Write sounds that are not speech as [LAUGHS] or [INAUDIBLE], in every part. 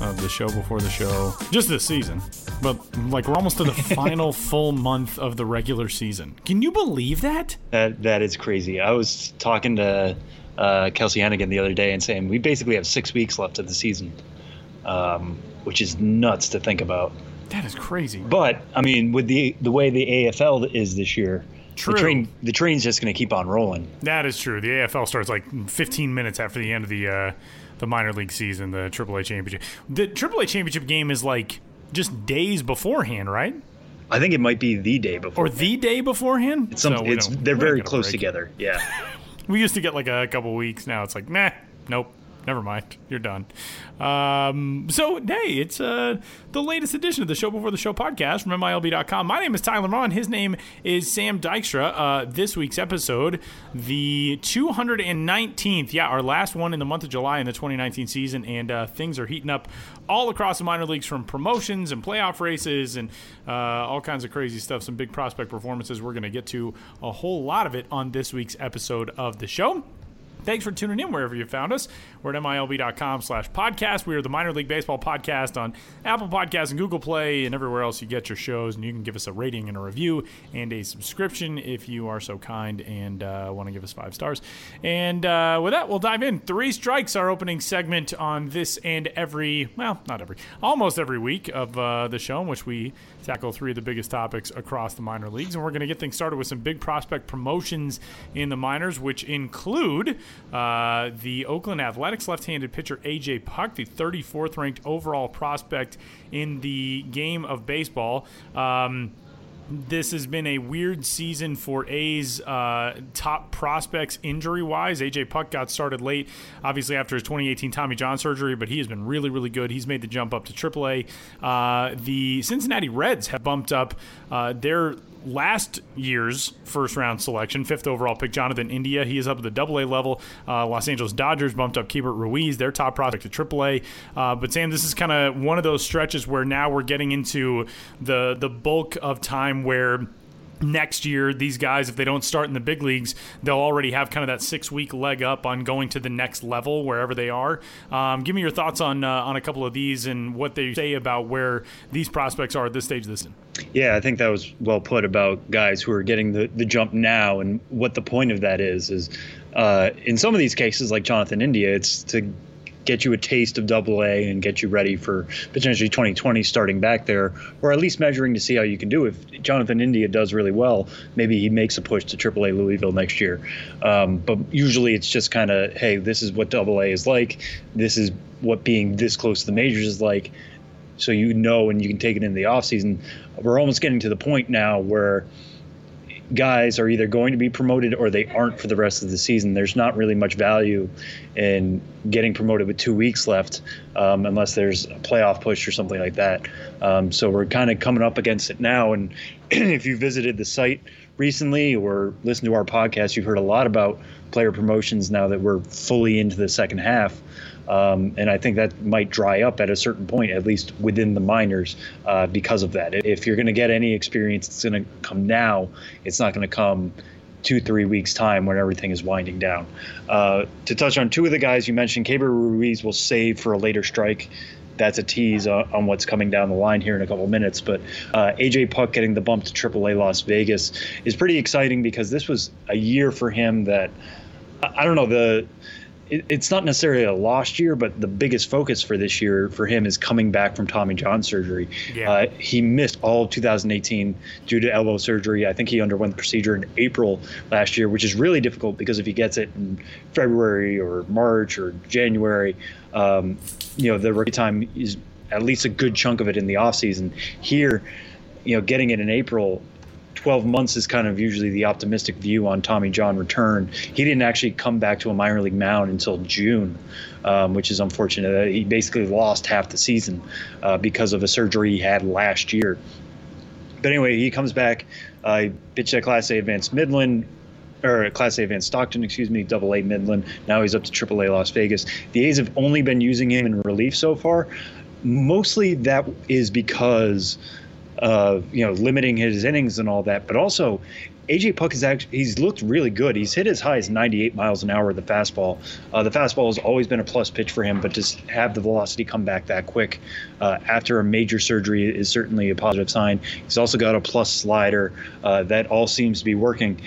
of the show before the show, just this season. But like we're almost to the [LAUGHS] final full month of the regular season. Can you believe that? That that is crazy. I was talking to uh, Kelsey Hennigan the other day and saying we basically have six weeks left of the season, um, which is nuts to think about. That is crazy. But I mean, with the the way the AFL is this year, True. the train the train's just going to keep on rolling. That is true. The AFL starts like 15 minutes after the end of the uh, the minor league season, the AAA championship. The AAA championship game is like just days beforehand, right? I think it might be the day before. Or the day beforehand. It's, some, So it's they're very close break. together. Yeah. [LAUGHS] We used to get like a couple weeks. Now it's like, nah, nope, never mind. You're done. Um, so, hey, it's uh, the latest edition of the Show Before the Show podcast from MILB.com. My name is Tyler Maun. His name is Sam Dykstra. Uh, this week's episode, the 219th, yeah, our last one in the month of July in the 2019 season, and uh, things are heating up all across the minor leagues from promotions and playoff races and uh, all kinds of crazy stuff. Some big prospect performances. We're going to get to a whole lot of it on this week's episode of the show. Thanks for tuning in wherever you found us. We're at MILB.com slash podcast. We are the minor league baseball podcast on Apple Podcasts and Google Play and everywhere else you get your shows. And you can give us a rating and a review and a subscription if you are so kind and uh, want to give us five stars. And uh, with that, we'll dive in. Three Strikes, our opening segment on this and every, well, not every, almost every week of uh, the show in which we tackle three of the biggest topics across the minor leagues. And we're going to get things started with some big prospect promotions in the minors, which include uh, the Oakland Athletics left handed pitcher A.J. Puk, the 34th ranked overall prospect in the game of baseball. Um, this has been a weird season for A's uh, top prospects injury wise. AJ Puk got started late, obviously after his 2018 Tommy John surgery, but he has been really, really good. He's made the jump up to AAA. Uh, the Cincinnati Reds have bumped up uh, their last year's first round selection, fifth overall pick, Jonathan India. He is up at the double A level. Uh, Los Angeles Dodgers bumped up Keibert Ruiz, their top prospect, to triple A. Uh, but Sam, this is kind of one of those stretches where now we're getting into the the bulk of time where next year these guys if they don't start in the big leagues they'll already have kind of that six week leg up on going to the next level wherever they are. Um, give me your thoughts on uh, on a couple of these and what they say about where these prospects are at this stage of the season. Yeah, I think that was well put about guys who are getting the, the jump now and what the point of that is is uh, in some of these cases like Jonathan India, it's to get you a taste of double A and get you ready for potentially 2020 starting back there, or at least measuring to see how you can do. If Jonathan India does really well, maybe he makes a push to AAA Louisville next year. Um, but usually it's just kind of, hey, this is what double A is like. This is what being this close to the majors is like so you know and you can take it in the offseason. We're almost getting to the point now where guys are either going to be promoted or they aren't for the rest of the season. There's not really much value in getting promoted with two weeks left um, unless there's a playoff push or something like that. Um, so we're kind of coming up against it now. And [CLEARS THROAT] if you visited the site recently or listened to our podcast, you've heard a lot about player promotions now that we're fully into the second half. Um, and I think that might dry up at a certain point, at least within the minors, uh, because of that. If you're going to get any experience, it's going to come now. It's not going to come two, three weeks' time when everything is winding down. Uh, to touch on two of the guys you mentioned, Keibert Ruiz will save for a later strike. That's a tease on, on what's coming down the line here in a couple minutes. But uh, AJ Puk getting the bump to AAA Las Vegas is pretty exciting because this was a year for him that I, I don't know the it, it's not necessarily a lost year, but the biggest focus for this year for him is coming back from Tommy John surgery. Yeah. Uh, he missed all of 2018 due to elbow surgery. I think he underwent the procedure in April last year, which is really difficult because if he gets it in February or March or January, um, you know, the rookie time is at least a good chunk of it in the offseason. Here, you know, getting it in April 12 months is kind of usually the optimistic view on Tommy John return. He didn't actually come back to a minor league mound until June, um, which is unfortunate. He basically lost half the season uh, because of a surgery he had last year. But anyway, he comes back. Uh, he pitched at Class A Advanced Midland, or Class A Advanced Stockton, excuse me, Double A Midland. Now he's up to Triple A Las Vegas. The A's have only been using him in relief so far. Mostly that is because uh, you know, limiting his innings and all that. But also, AJ Puk is actually he's looked really good. He's hit as high as 98 miles an hour with the fastball. Uh, the fastball has always been a plus pitch for him, but to have the velocity come back that quick uh, after a major surgery is certainly a positive sign. He's also got a plus slider uh, that all seems to be working.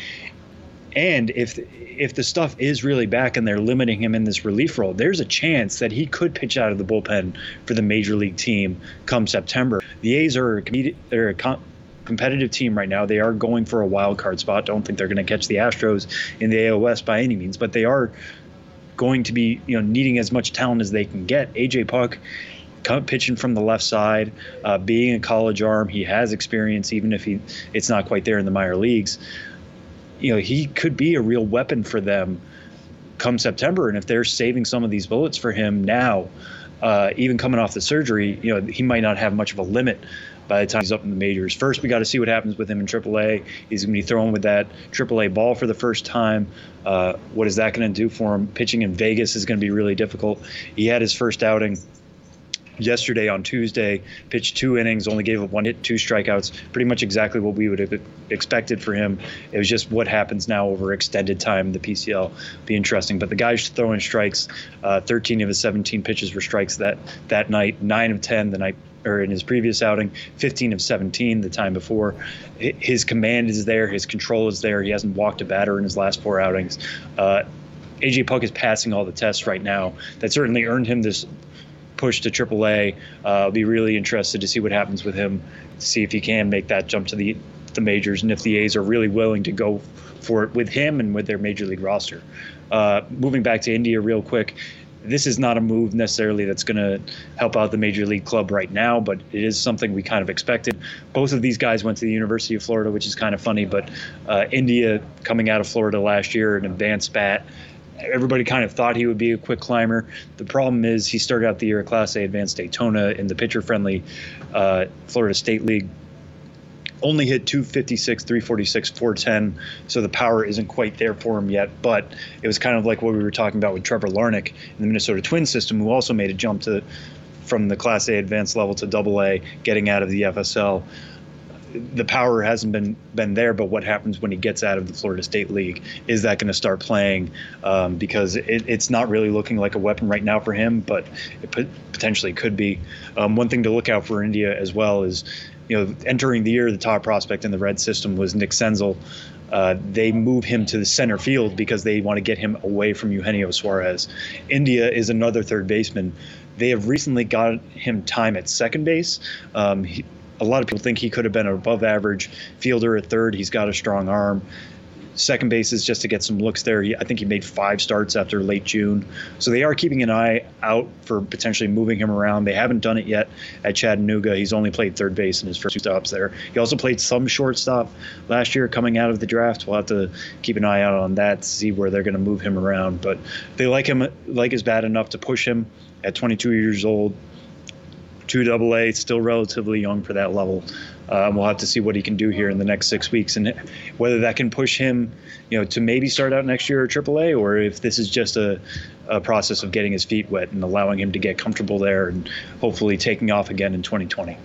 And if if the stuff is really back and they're limiting him in this relief role, there's a chance that he could pitch out of the bullpen for the major league team come September. The A's are a, they're a competitive team right now. They are going for a wild card spot. Don't think they're going to catch the Astros in the AL West by any means, but they are going to be you know needing as much talent as they can get. AJ Puk pitching from the left side, uh, being a college arm, he has experience, even if he it's not quite there in the minor leagues you know, he could be a real weapon for them come September. And if they're saving some of these bullets for him now, uh, even coming off the surgery, you know, he might not have much of a limit by the time he's up in the majors. First, we got to see what happens with him in AAA. He's going to be throwing with that AAA ball for the first time. Uh, what is that going to do for him? Pitching in Vegas is going to be really difficult. He had his first outing yesterday on Tuesday, pitched two innings, only gave up one hit, two strikeouts, pretty much exactly what we would have expected for him. It was just what happens now over extended time. The PCL be interesting, but the guy's throwing strikes. Uh, 13 of his 17 pitches were strikes that that night. Nine of 10 the night or in his previous outing, 15 of 17 the time before. His command is there, his control is there. He hasn't walked a batter in his last four outings. Uh, AJ Puk is passing all the tests right now. That certainly earned him this push to AAA. Uh, I'll be really interested to see what happens with him, see if he can make that jump to the the majors, and if the A's are really willing to go for it with him and with their major league roster. Uh, moving back to India real quick, this is not a move necessarily that's going to help out the major league club right now, but it is something we kind of expected. Both of these guys went to the University of Florida, which is kind of funny, but uh, India coming out of Florida last year, an advanced bat, everybody kind of thought he would be a quick climber. The problem is he started out the year at Class A Advanced Daytona in the pitcher-friendly uh, Florida State League. Only hit 256, 346, 410, so the power isn't quite there for him yet. But it was kind of like what we were talking about with Trevor Larnach in the Minnesota Twins system, who also made a jump to from the Class A advanced level to Double A, getting out of the FSL the power hasn't been been there, but what happens when he gets out of the Florida State League? Is that going to start playing? Um, because it, it's not really looking like a weapon right now for him, but it potentially could be. Um, one thing to look out for India as well is, you know, entering the year, the top prospect in the red system was Nick Senzel. Uh, they move him to the center field because they want to get him away from Eugenio Suarez. India is another third baseman. They have recently got him time at second base. Um, he, a lot of people think he could have been an above average fielder at third. He's got a strong arm. Second base is just to get some looks there. He, I think he made five starts after late June. So they are keeping an eye out for potentially moving him around. They haven't done it yet at Chattanooga. He's only played third base in his first two stops there. He also played some shortstop last year coming out of the draft. We'll have to keep an eye out on that to see where they're going to move him around. But they like him, like his bat enough to push him at 22 years old two double A, still relatively young for that level. Um, we'll have to see what he can do here in the next six weeks and whether that can push him, you know, to maybe start out next year at AAA or if this is just a, a process of getting his feet wet and allowing him to get comfortable there and hopefully taking off again in 2020.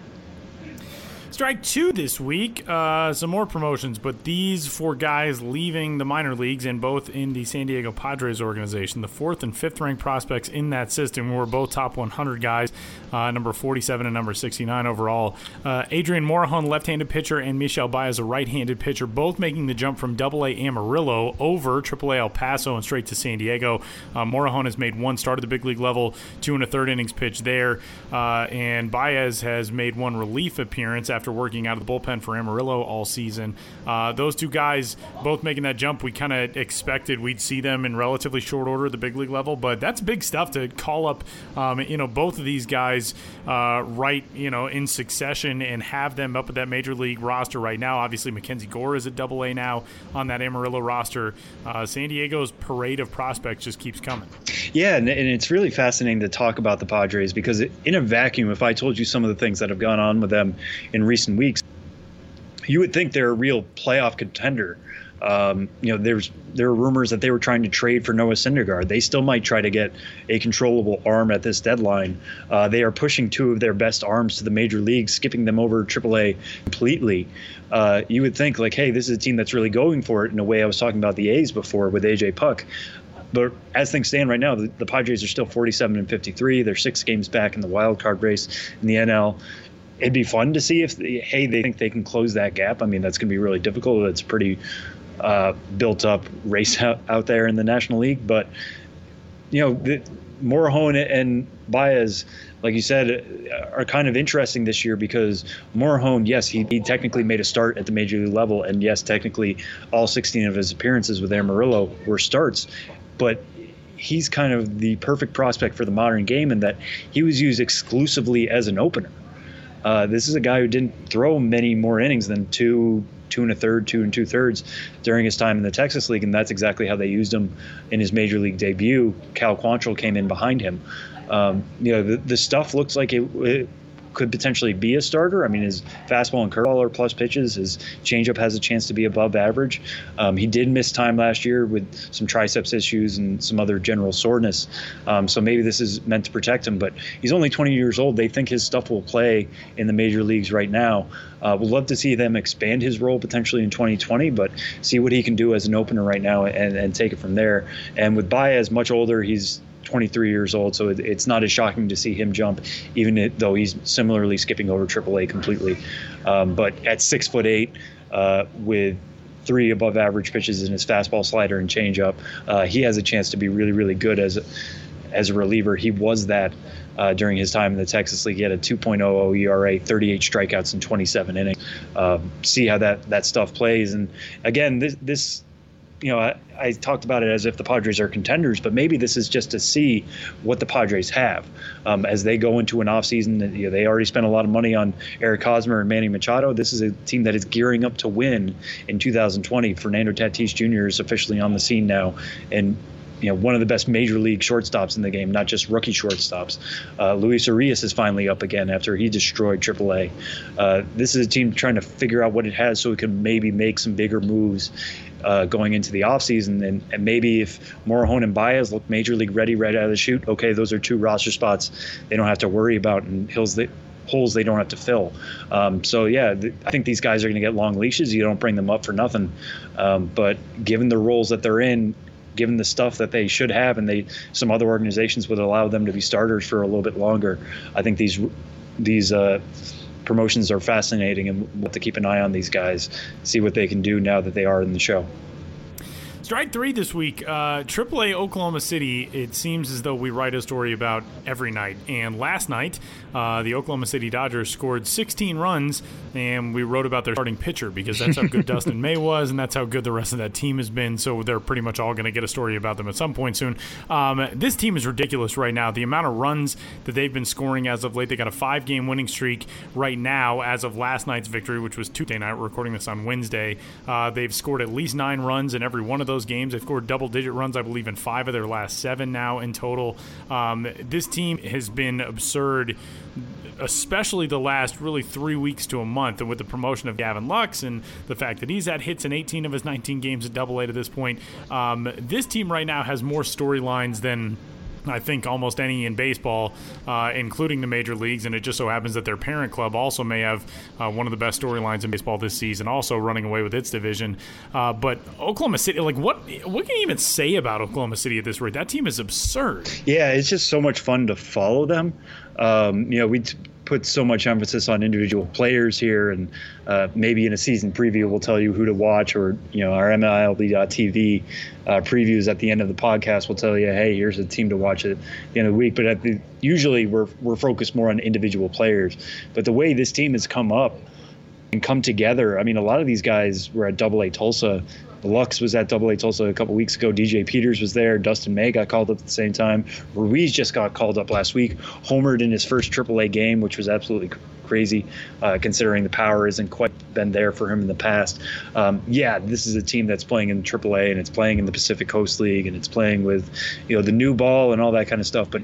Strike two this week. Uh, some more promotions, but these four guys leaving the minor leagues and both in the San Diego Padres organization. The fourth and fifth ranked prospects in that system were both top 100 guys, uh, number 47 and number 69 overall. Uh, Adrian Morejon, left handed pitcher, and Michel Baez, a right handed pitcher, both making the jump from Double A Amarillo over Triple A El Paso and straight to San Diego. Uh, Morejon has made one start at the big league level, two and a third innings pitch there, uh, and Baez has made one relief appearance after after working out of the bullpen for Amarillo all season. Uh, those two guys both making that jump, we kind of expected we'd see them in relatively short order at the big league level, but that's big stuff to call up, um, you know, both of these guys uh, right, you know, in succession and have them up at that major league roster right now. Obviously, Mackenzie Gore is at Double A now on that Amarillo roster. Uh, San Diego's parade of prospects just keeps coming. Yeah, and, and it's really fascinating to talk about the Padres because in a vacuum, if I told you some of the things that have gone on with them in recent weeks, you would think they're a real playoff contender. Um, you know, there's there are rumors that they were trying to trade for Noah Syndergaard. They still might try to get a controllable arm at this deadline. Uh, they are pushing two of their best arms to the major leagues, skipping them over AAA completely. Uh, you would think like, hey, this is a team that's really going for it. In a way, I was talking about the A's before with AJ Puk. But as things stand right now, the, the Padres are still 47 and 53. They're six games back in the wild card race in the NL it'd be fun to see if hey they think they can close that gap. I mean that's going to be really difficult. It's pretty uh, built up race [LAUGHS] out, out there in the National League, but you know the, Morejon and Baez, like you said, are kind of interesting this year because Morejon, yes, he, he technically made a start at the major league level, and yes, technically all 16 of his appearances with Amarillo were starts, but he's kind of the perfect prospect for the modern game in that he was used exclusively as an opener. Uh, this is a guy who didn't throw many more innings than two, two and a third, two and two thirds during his time in the Texas League, and that's exactly how they used him in his major league debut. Cal Quantrill came in behind him. Um, you know, the, the stuff looks like it, it could potentially be a starter. I mean, his fastball and curveball are plus pitches. His changeup has a chance to be above average. Um, he did miss time last year with some triceps issues and some other general soreness. Um, so maybe this is meant to protect him. But he's only 20 years old. They think his stuff will play in the major leagues right now. Uh, we'd love to see them expand his role potentially in 2020, but see what he can do as an opener right now and, and take it from there. And with Baez much older, he's 23 years old, so it, it's not as shocking to see him jump, even though he's similarly skipping over AAA completely. Um, but at six foot eight, uh, with three above average pitches in his fastball, slider, and changeup, uh, he has a chance to be really, really good as a, as a reliever. He was that uh, during his time in the Texas League. He had a 2.00 ERA, 38 strikeouts in 27 innings. Um, see how that that stuff plays. And again, this this you know, I, I, talked about it as if the Padres are contenders, but maybe this is just to see what the Padres have um, as they go into an offseason. You know, they already spent a lot of money on Eric Hosmer and Manny Machado. This is a team that is gearing up to win in 2020. Fernando Tatis Jr. is officially on the scene now, and you know one of the best major league shortstops in the game, not just rookie shortstops. Uh, Luis Urias is finally up again after he destroyed AAA. Uh, this is a team trying to figure out what it has so it can maybe make some bigger moves uh, going into the offseason. And, and maybe if Morejon and Baez look major league ready right out of the chute, okay, those are two roster spots they don't have to worry about and hills that holes they don't have to fill. Um, so yeah, th- I think these guys are going to get long leashes. You don't bring them up for nothing. Um, but given the roles that they're in, given the stuff that they should have, and they some other organizations would allow them to be starters for a little bit longer. I think these these uh, promotions are fascinating, and we'll have to keep an eye on these guys, see what they can do now that they are in the show. Strike three this week. Uh, AAA Oklahoma City. It seems as though we write a story about every night. And last night, uh, the Oklahoma City Dodgers scored 16 runs, and we wrote about their starting pitcher because that's how good [LAUGHS] Dustin May was, and that's how good the rest of that team has been. So they're pretty much all going to get a story about them at some point soon. Um, this team is ridiculous right now. The amount of runs that they've been scoring as of late. They got a five-game winning streak right now as of last night's victory, which was Tuesday night. We're recording this on Wednesday. Uh, they've scored at least nine runs in every one of those those games. They've scored double digit runs, I believe, in five of their last seven now in total. Um, this team has been absurd especially the last really three weeks to a month, and with the promotion of Gavin Lux and the fact that he's had hits in 18 of his 19 games at Double A to this point, um, this team right now has more storylines than I think almost any in baseball, uh, including the major leagues. And it just so happens that their parent club also may have uh, one of the best storylines in baseball this season, also running away with its division. Uh, but Oklahoma City, like what what can you even say about Oklahoma City at this rate? That team is absurd. Yeah, it's just so much fun to follow them. Um, you know, we put so much emphasis on individual players here, and uh, maybe in a season preview we'll tell you who to watch, or you know our MLB.TV uh, previews at the end of the podcast will tell you, hey, here's a team to watch at the end of the week. But the, usually we're we're focused more on individual players. But the way this team has come up and come together. I mean, a lot of these guys were at Double A Tulsa. Lux was at Double A Tulsa a couple weeks ago. DJ Peters was there. Dustin May got called up at the same time. Ruiz just got called up last week. Homered in his first Triple A game, which was absolutely crazy, uh, considering the power isn't quite been there for him in the past. Um, yeah, this is a team that's playing in AAA and it's playing in the Pacific Coast League and it's playing with, you know, the new ball and all that kind of stuff. But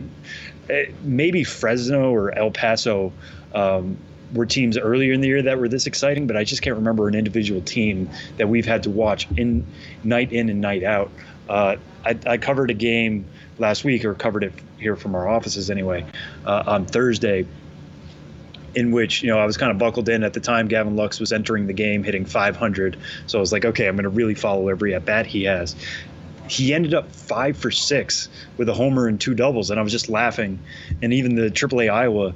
uh, maybe Fresno or El Paso. Um, were teams earlier in the year that were this exciting, but I just can't remember an individual team that we've had to watch in night in and night out. Uh, I, I, covered a game last week, or covered it here from our offices anyway, uh, on Thursday, in which you know I was kind of buckled in at the time. Gavin Lux was entering the game, hitting 500, so I was like, okay, I'm going to really follow every at bat he has. He ended up five for six with a homer and two doubles, and I was just laughing. And even the AAA Iowa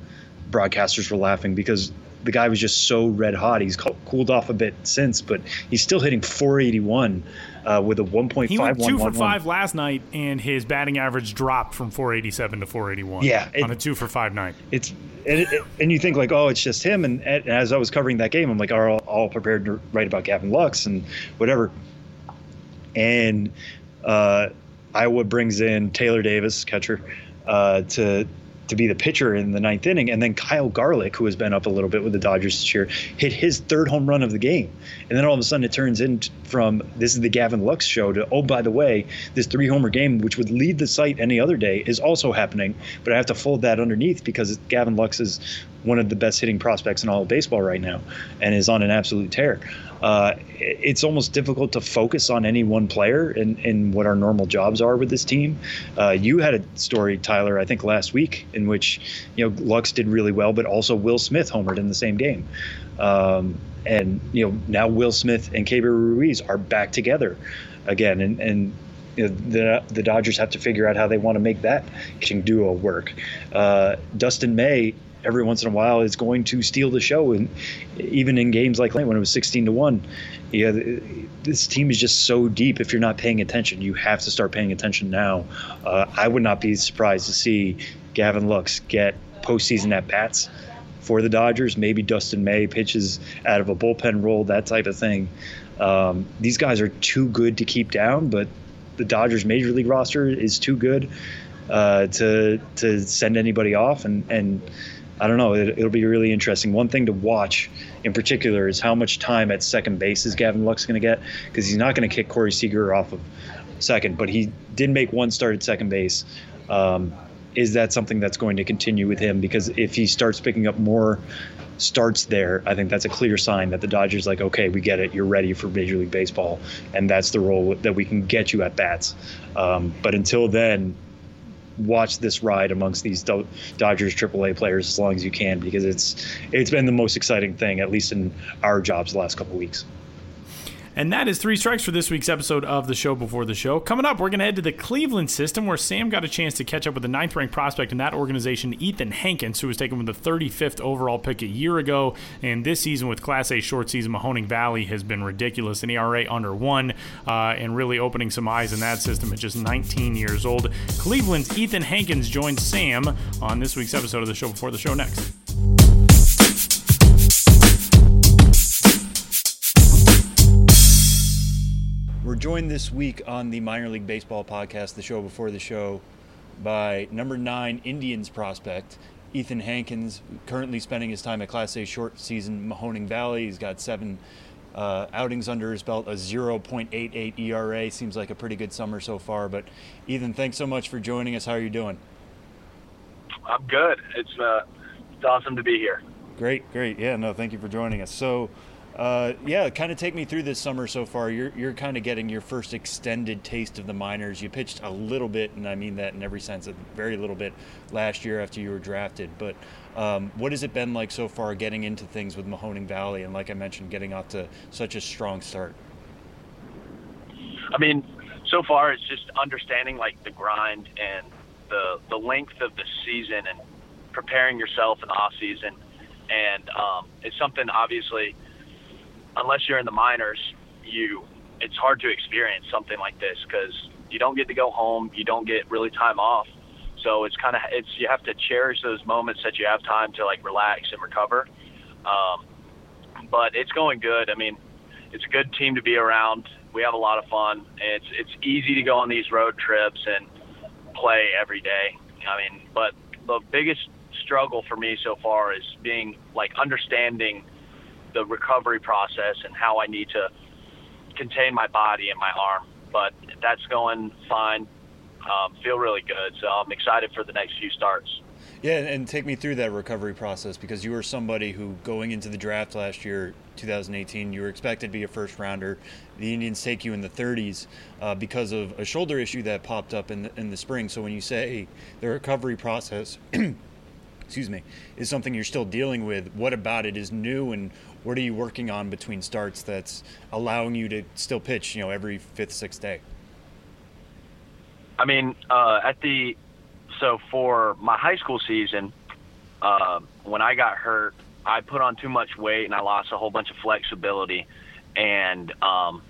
broadcasters were laughing because the guy was just so red hot. He's cooled off a bit since, but he's still hitting 481 uh, with a 1.5. He went two for five last night, and his batting average dropped from 487 to 481. Yeah, it, on a two for five night. It's and, it, and you think like, oh, it's just him. And, and as I was covering that game, I'm like, all, all prepared to write about Gavin Lux and whatever. And uh, Iowa brings in Taylor Davis, catcher, uh, to to be the pitcher in the ninth inning. And then Kyle Garlick, who has been up a little bit with the Dodgers this year, hit his third home run of the game. And then all of a sudden it turns in from this is the Gavin Lux show to, oh, by the way, this three homer game, which would lead the site any other day, is also happening. But I have to fold that underneath because Gavin Lux is one of the best hitting prospects in all of baseball right now and is on an absolute tear uh, it's almost difficult to focus on any one player and, and what our normal jobs are with this team. Uh, you had a story, Tyler, I think last week, in which you know Lux did really well, but also Will Smith homered in the same game. Um, and you know now Will Smith and Keibert Ruiz are back together again, and and you know, the the Dodgers have to figure out how they want to make that duo work. Uh, Dustin May every once in a while is going to steal the show. And even in games like when it was 16 to one, yeah, this team is just so deep. If you're not paying attention, you have to start paying attention now. Uh, I would not be surprised to see Gavin Lux get postseason at bats for the Dodgers. Maybe Dustin May pitches out of a bullpen role, that type of thing. Um, these guys are too good to keep down, but the Dodgers major league roster is too good uh, to to send anybody off, and and I don't know. It, will be really interesting. One thing to watch in particular is how much time at second base is Gavin Lux going to get because he's not going to kick Corey Seager off of second, but he did make one start at second base. Um, is that something that's going to continue with him? Because if he starts picking up more starts there, I think that's a clear sign that the Dodgers like, okay, we get it. You're ready for Major League Baseball, and that's the role that we can get you at bats. Um, but until then, watch this ride amongst these Dodgers AAA players as long as you can because it's it's been the most exciting thing, at least in our jobs, the last couple weeks. And that is three strikes for this week's episode of the show before the show. Coming up, we're going to head to the Cleveland system where Sam got a chance to catch up with the ninth ranked prospect in that organization, Ethan Hankins, who was taken with the 35th overall pick a year ago. And this season, with Class A short season, Mahoning Valley has been ridiculous. An ERA under one uh, and really opening some eyes in that system at just 19 years old. Cleveland's Ethan Hankins joins Sam on this week's episode of the show before the show next. We're joined this week on the Minor League Baseball podcast, the show before the show, by number nine Indians prospect, Ethan Hankins, currently spending his time at Class A short season Mahoning Valley. He's got seven uh, outings under his belt, a 0.88 ERA. Seems like a pretty good summer so far. But Ethan, thanks so much for joining us. How are you doing? I'm good. It's, uh, it's awesome to be here. Great, great. Yeah, no, thank you for joining us. So, uh, yeah, kind of take me through this summer so far. You're you're kind of getting your first extended taste of the minors. You pitched a little bit, and I mean that in every sense, a very little bit last year after you were drafted. But um, what has it been like so far getting into things with Mahoning Valley, and like I mentioned, getting off to such a strong start? I mean, so far it's just understanding like the grind and the the length of the season and preparing yourself in the off season, and um, it's something obviously unless you're in the minors, you it's hard to experience something like this because you don't get to go home, you don't get really time off. So it's kind of it's you have to cherish those moments that you have time to like relax and recover. Um, but it's going good. I mean, it's a good team to be around. We have a lot of fun. It's it's easy to go on these road trips and play every day. I mean, but the biggest struggle for me so far is being like understanding the recovery process and how I need to contain my body and my arm. But that's going fine. Um, feel really good. So I'm excited for the next few starts. Yeah, and take me through that recovery process because you were somebody who, going into the draft last year, 2018, you were expected to be a first rounder. The Indians take you in the 30s uh, because of a shoulder issue that popped up in the, in the spring. So when you say the recovery process, [CLEARS THROAT] excuse me, is something you're still dealing with, what about it is new and what are you working on between starts that's allowing you to still pitch, you know, every fifth, sixth day? I mean, uh, at the so for my high school season, uh, when I got hurt, I put on too much weight and I lost a whole bunch of flexibility. And um,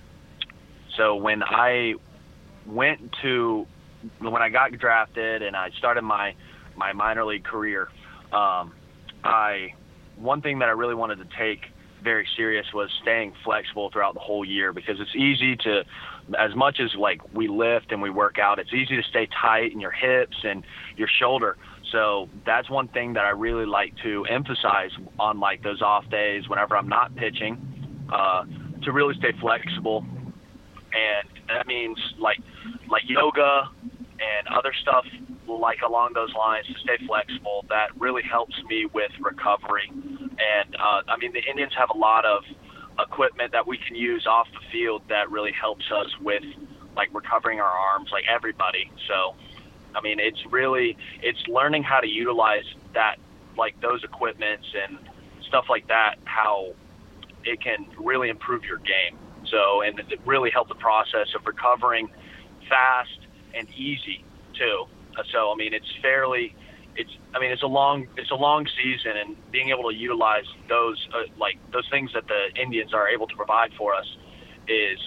so when I went to when I got drafted and I started my my minor league career, um, I one thing that I really wanted to take very serious was staying flexible throughout the whole year because it's easy to as much as like we lift and we work out it's easy to stay tight in your hips and your shoulder so that's one thing that I really like to emphasize on like those off days whenever I'm not pitching uh, to really stay flexible and that means like like yoga and other stuff like along those lines to stay flexible. That really helps me with recovery. And uh, I mean, the Indians have a lot of equipment that we can use off the field that really helps us with like recovering our arms, like everybody. So, I mean, it's really it's learning how to utilize that, like those equipments and stuff like that. How it can really improve your game. So, and it really help the process of recovering fast and easy too. So I mean, it's fairly, it's I mean, it's a long it's a long season, and being able to utilize those uh, like those things that the Indians are able to provide for us is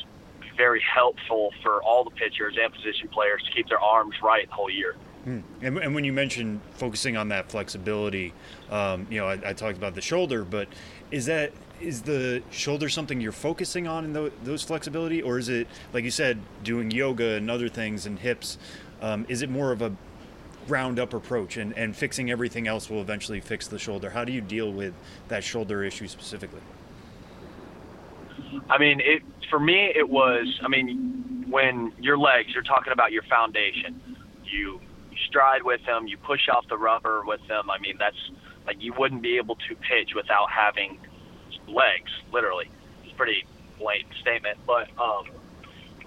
very helpful for all the pitchers and position players to keep their arms right the whole year. Hmm. And, and, when you mentioned focusing on that flexibility, um, you know, I, I, talked about the shoulder, but is that is the shoulder something you're focusing on in the, those flexibility, or is it like you said, doing yoga and other things and hips? Um, is it more of a ground up approach and, and fixing everything else will eventually fix the shoulder? How do you deal with that shoulder issue specifically? I mean, it for me it was. I mean, when your legs, you're talking about your foundation. You stride with them, you push off the rubber with them. I mean, that's like you wouldn't be able to pitch without having legs. Literally, it's a pretty blatant statement, but um,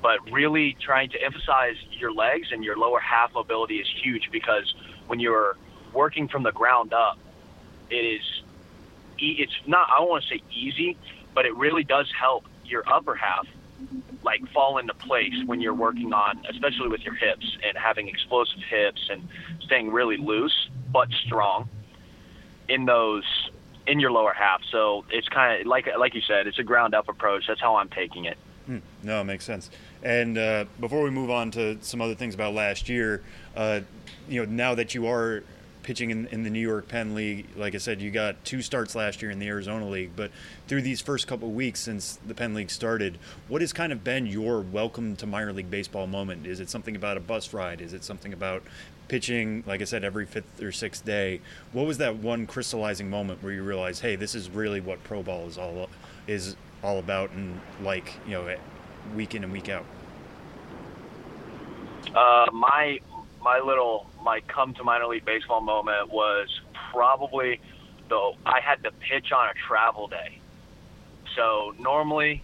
but really trying to emphasize your legs and your lower half mobility is huge because when you're working from the ground up, it is it's not I don't want to say easy, but it really does help your upper half like fall into place when you're working on especially with your hips and having explosive hips and staying really loose but strong in those in your lower half. So it's kind of like like you said, it's a ground up approach. That's how I'm taking it. Hmm. No, it makes sense. And uh, before we move on to some other things about last year, uh, you know, now that you are pitching in, in, the New York Penn League, like I said, you got two starts last year in the Arizona League. But through these first couple weeks since the Penn League started, what has kind of been your welcome to minor league baseball moment? Is it something about a bus ride? Is it something about pitching, like I said, every fifth or sixth day? What was that one crystallizing moment where you realized, hey, this is really what pro ball is all is all about, and like you know week in and week out? Uh, my my little my come to minor league baseball moment was probably though I had to pitch on a travel day. So normally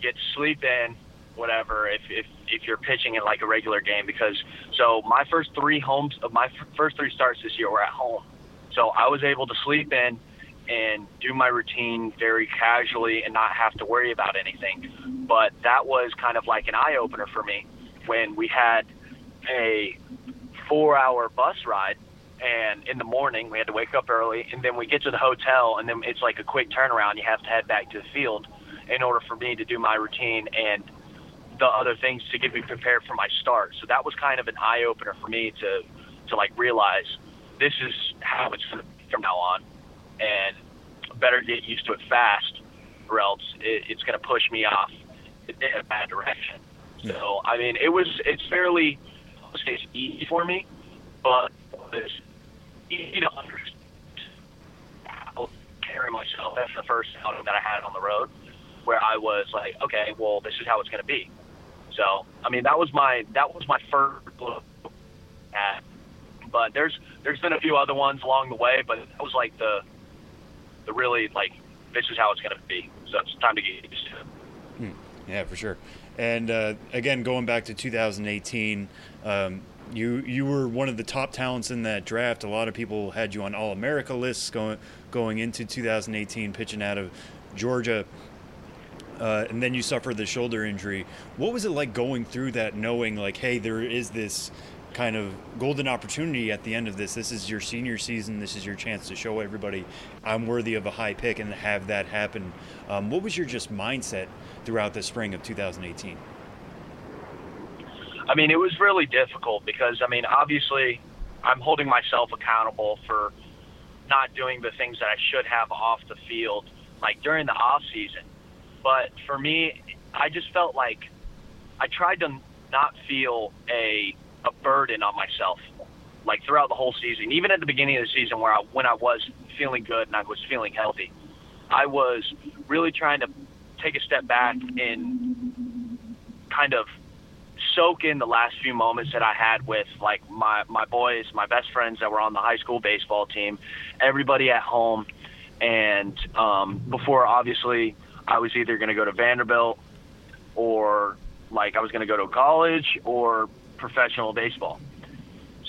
get sleep in, whatever, if, if if you're pitching in like a regular game because so my first three homes of my first three starts this year were at home. So I was able to sleep in and do my routine very casually and not have to worry about anything. But that was kind of like an eye opener for me when we had a four hour bus ride and in the morning we had to wake up early and then we get to the hotel and then it's like a quick turnaround. You have to head back to the field in order for me to do my routine and the other things to get me prepared for my start. So that was kind of an eye opener for me to to like realize this is how it's from now on and better get used to it fast or else it, it's going to push me off in a bad direction. So I mean, it was it's fairly it's easy for me, but it's easy to understand how to carry myself. That's the first outing that I had on the road, where I was like, okay, well, this is how it's going to be. So I mean, that was my that was my first look at. But there's there's been a few other ones along the way, but that was like the the really like this is how it's going to be. So it's time to get used to it. Hmm. Yeah, for sure. And uh, again, going back to 2018, um, you you were one of the top talents in that draft. A lot of people had you on All America lists going going into 2018, pitching out of Georgia. Uh, and then you suffered the shoulder injury. What was it like going through that, knowing like, hey, there is this kind of golden opportunity at the end of this. This is your senior season. This is your chance to show everybody I'm worthy of a high pick and have that happen. Um, what was your just mindset throughout the spring of 2018? I mean, it was really difficult because I mean, obviously, I'm holding myself accountable for not doing the things that I should have off the field, like during the off season. But for me, I just felt like I tried to not feel a a burden on myself, like throughout the whole season. Even at the beginning of the season, where I, when I was feeling good and I was feeling healthy, I was really trying to take a step back and kind of soak in the last few moments that I had with like my my boys, my best friends that were on the high school baseball team, everybody at home, and um, before obviously I was either going to go to Vanderbilt or like I was going to go to college or professional baseball.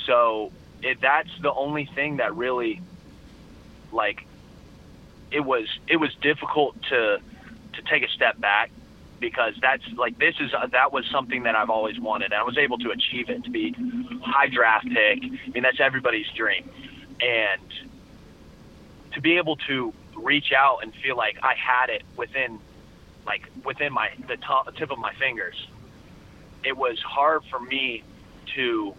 So it, that's the only thing that really, like, it was it was difficult to to take a step back because that's like this is uh, that was something that I've always wanted. And I was able to achieve it to be high draft pick. I mean that's everybody's dream, and to be able to reach out and feel like I had it within like within my the top, tip of my fingers it was hard for me to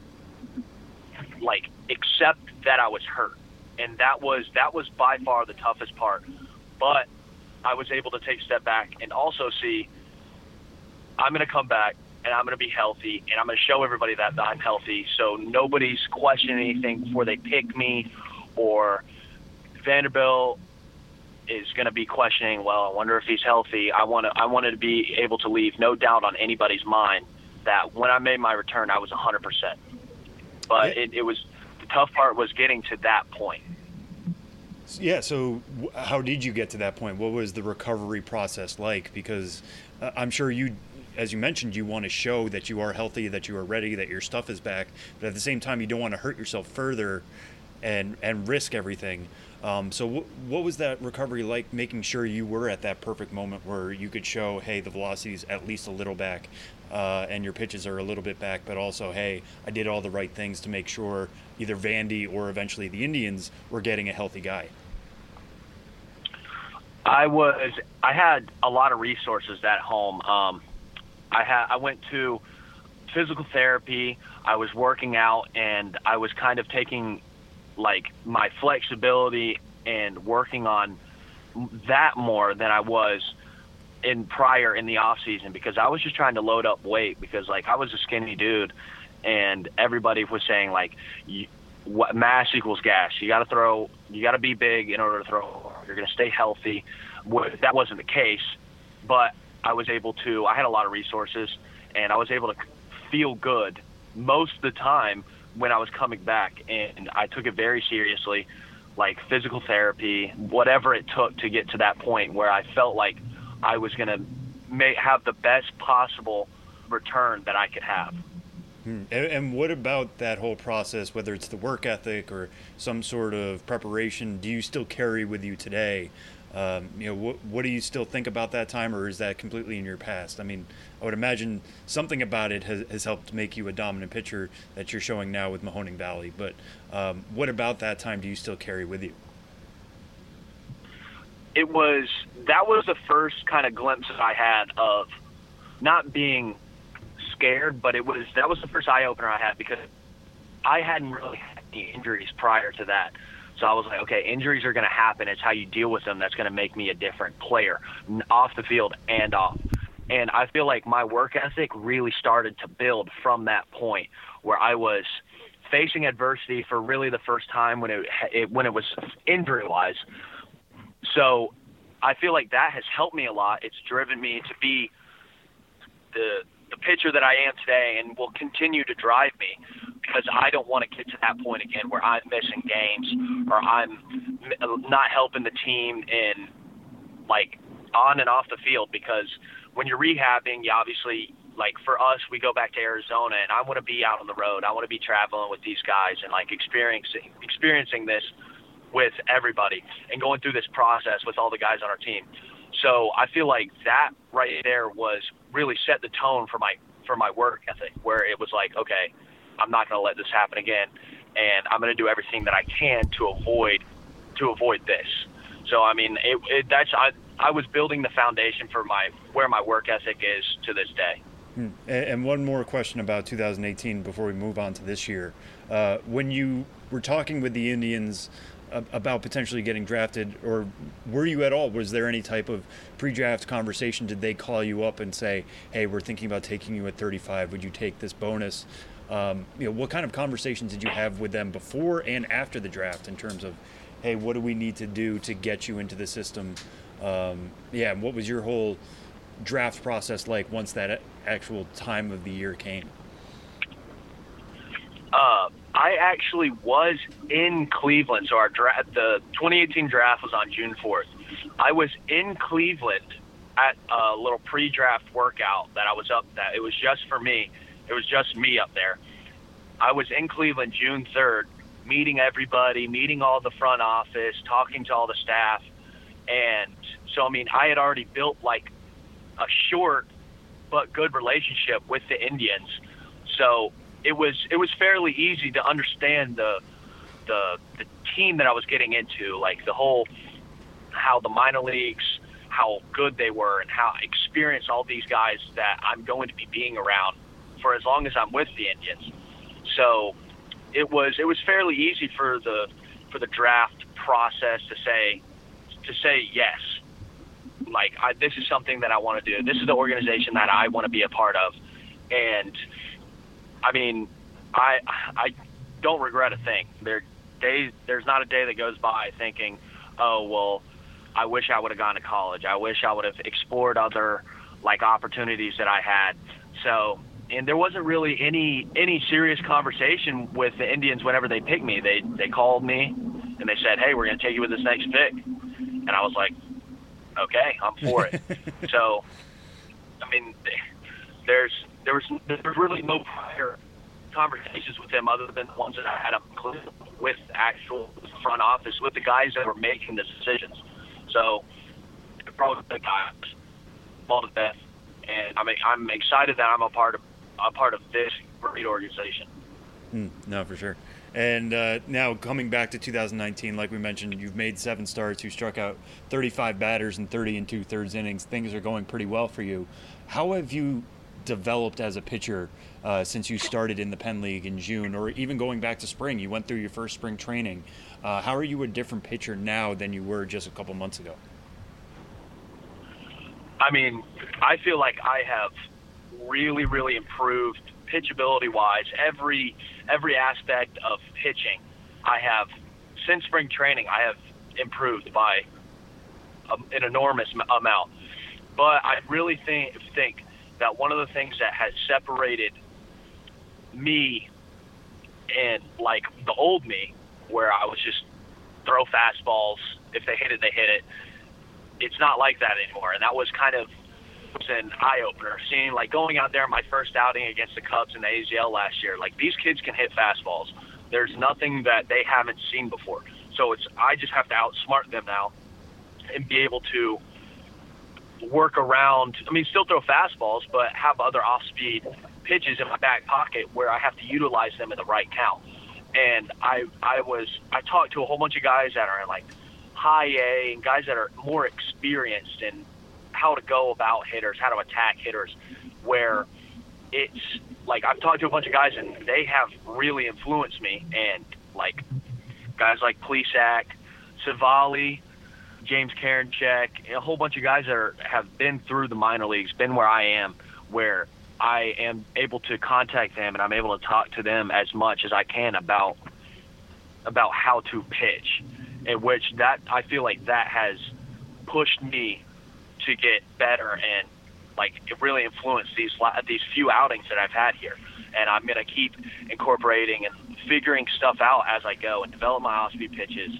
like accept that I was hurt, and that was that was by far the toughest part. But I was able to take a step back and also see I'm going to come back and I'm going to be healthy and I'm going to show everybody that, I'm healthy. So nobody's questioning anything before they pick me, or Vanderbilt is going to be questioning. Well, I wonder if he's healthy. I want to. I wanted to be able to leave no doubt on anybody's mind that when I made my return, I was 100%. But it, it was the tough part was getting to that point. Yeah. So, how did you get to that point? What was the recovery process like? Because uh, I'm sure you, as you mentioned, you want to show that you are healthy, that you are ready, that your stuff is back. But at the same time, you don't want to hurt yourself further, and and risk everything. Um, so, w- what was that recovery like? Making sure you were at that perfect moment where you could show, hey, the velocity is at least a little back, uh, and your pitches are a little bit back, but also, hey, I did all the right things to make sure either Vandy or eventually the Indians were getting a healthy guy. I was. I had a lot of resources at home. Um, I had. I went to physical therapy. I was working out, and I was kind of taking like my flexibility and working on that more than I was in prior in the off season because I was just trying to load up weight because like I was a skinny dude and everybody was saying like you, what mass equals gas. You got to throw, you got to be big in order to throw. You're going to stay healthy. That wasn't the case, but I was able to. I had a lot of resources, and I was able to feel good most of the time when I was coming back, and I took it very seriously, like physical therapy, whatever it took to get to that point where I felt like I was going to may have the best possible return that I could have. Hmm. And, what about that whole process, whether it's the work ethic or some sort of preparation, do you still carry with you today? Um, you know, what, what do you still think about that time, or is that completely in your past? I mean, I would imagine something about it has, has helped make you a dominant pitcher that you're showing now with Mahoning Valley. But um, what about that time do you still carry with you? it was that was the first kind of glimpse that I had of not being scared, but it was that was the first eye opener I had because I hadn't really had any injuries prior to that. So I was like, okay, injuries are going to happen. It's how you deal with them that's going to make me a different player off the field and off. And I feel like my work ethic really started to build from that point where I was facing adversity for really the first time when it, it when it was injury wise. So I feel like that has helped me a lot. It's driven me to be the the pitcher that I am today and will continue to drive me because I don't want to get to that point again where I'm missing games or I'm not helping the team in like on and off the field because when you're rehabbing, you obviously like for us, we go back to Arizona and I want to be out on the road. I want to be traveling with these guys and like experiencing experiencing this with everybody and going through this process with all the guys on our team. So I feel like that right there was really set the tone for my for my work ethic, where it was like, okay, I'm not going to let this happen again, and I'm going to do everything that I can to avoid to avoid this. So I mean, it, it, that's I I was building the foundation for my where my work ethic is to this day. Hmm. And one more question about 2018 before we move on to this year. Uh, when you were talking with the Indians about potentially getting drafted, or were you at all? Was there any type of pre-draft conversation? Did they call you up and say, "Hey, we're thinking about taking you at 35. Would you take this bonus?" Um, you know, what kind of conversations did you have with them before and after the draft in terms of, "Hey, what do we need to do to get you into the system?" Um, yeah, what was your whole draft process like once that actual time of the year came? Uh, I actually was in Cleveland. So our draft, the 2018 draft was on June 4th. I was in Cleveland at a little pre-draft workout that I was up. That it was just for me. It was just me up there. I was in Cleveland June 3rd, meeting everybody, meeting all the front office, talking to all the staff, and so I mean, I had already built like a short but good relationship with the Indians. So it was it was fairly easy to understand the the the team that I was getting into, like the whole how the minor leagues, how good they were, and how experienced all these guys that I'm going to be being around for as long as I'm with the Indians. So it was it was fairly easy for the for the draft process to say to say yes. Like I, this is something that I want to do. This is the organization that I want to be a part of, and I mean, I I don't regret a thing. There days there's not a day that goes by thinking, oh well, I wish I would have gone to college. I wish I would have explored other like opportunities that I had. So and there wasn't really any any serious conversation with the Indians whenever they picked me. They they called me and they said, "Hey, we're going to take you with this next pick," and I was like, "Okay, I'm for it." [LAUGHS] so, I mean, there's there was there was really no prior conversations with them other than the ones that I had up with actual front office with the guys that were making the decisions. So probably the guys fall to death, and I mean, I'm excited that I'm a part of a part of this great organization. Mm, no, for sure. And uh, now coming back to 2019, like we mentioned, you've made seven starts. You struck out 35 batters in 30 and two thirds innings. Things are going pretty well for you. How have you developed as a pitcher uh, since you started in the Penn League in June, or even going back to spring? You went through your first spring training. Uh, how are you a different pitcher now than you were just a couple months ago? I mean, I feel like I have really, really improved pitchability wise. Every every aspect of pitching, I have since spring training. I have improved by a, an enormous amount. But I really think think that one of the things that has separated me and like the old me, where I was just throw fastballs. If they hit it, they hit it. It's not like that anymore, and that was kind of was an eye opener. Seeing like going out there my first outing against the Cubs in the AZL last year, like these kids can hit fastballs. There's nothing that they haven't seen before. So it's I just have to outsmart them now and be able to work around. I mean, still throw fastballs, but have other off-speed pitches in my back pocket where I have to utilize them in the right count. And I, I was, I talked to a whole bunch of guys that are in like high A and guys that are more experienced in how to go about hitters, how to attack hitters, where it's like I've talked to a bunch of guys and they have really influenced me and like guys like Plesac, Civale, James Karinchak, a whole bunch of guys that are, have been through the minor leagues, been where I am, where I am able to contact them and I'm able to talk to them as much as I can about about how to pitch, in which that I feel like that has pushed me to get better and like really influence these these few outings that I've had here. And I'm gonna keep incorporating and figuring stuff out as I go and develop my off-speed pitches.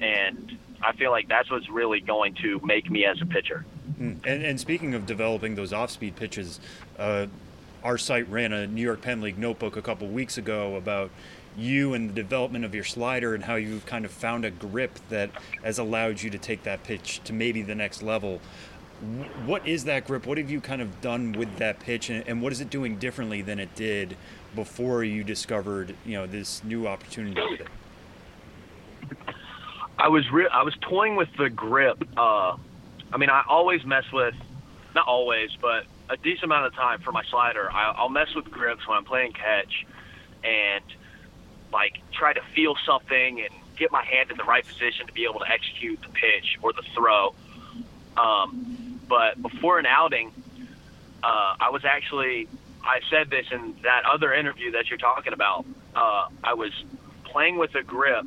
And I feel like that's what's really going to make me as a pitcher. Hmm. And, and speaking of developing those off-speed pitches, uh, our site ran a New York Penn League notebook a couple weeks ago about you and the development of your slider and how you've kind of found a grip that has allowed you to take that pitch to maybe the next level. What is that grip? What have you kind of done with that pitch, and what is it doing differently than it did before you discovered, you know, this new opportunity? I was re- I was toying with the grip. Uh, I mean, I always mess with, not always, but a decent amount of time for my slider. I, I'll mess with grips when I'm playing catch, and like try to feel something and get my hand in the right position to be able to execute the pitch or the throw. Um, but before an outing, uh, I was actually I said this in that other interview that you're talking about. Uh, I was playing with a grip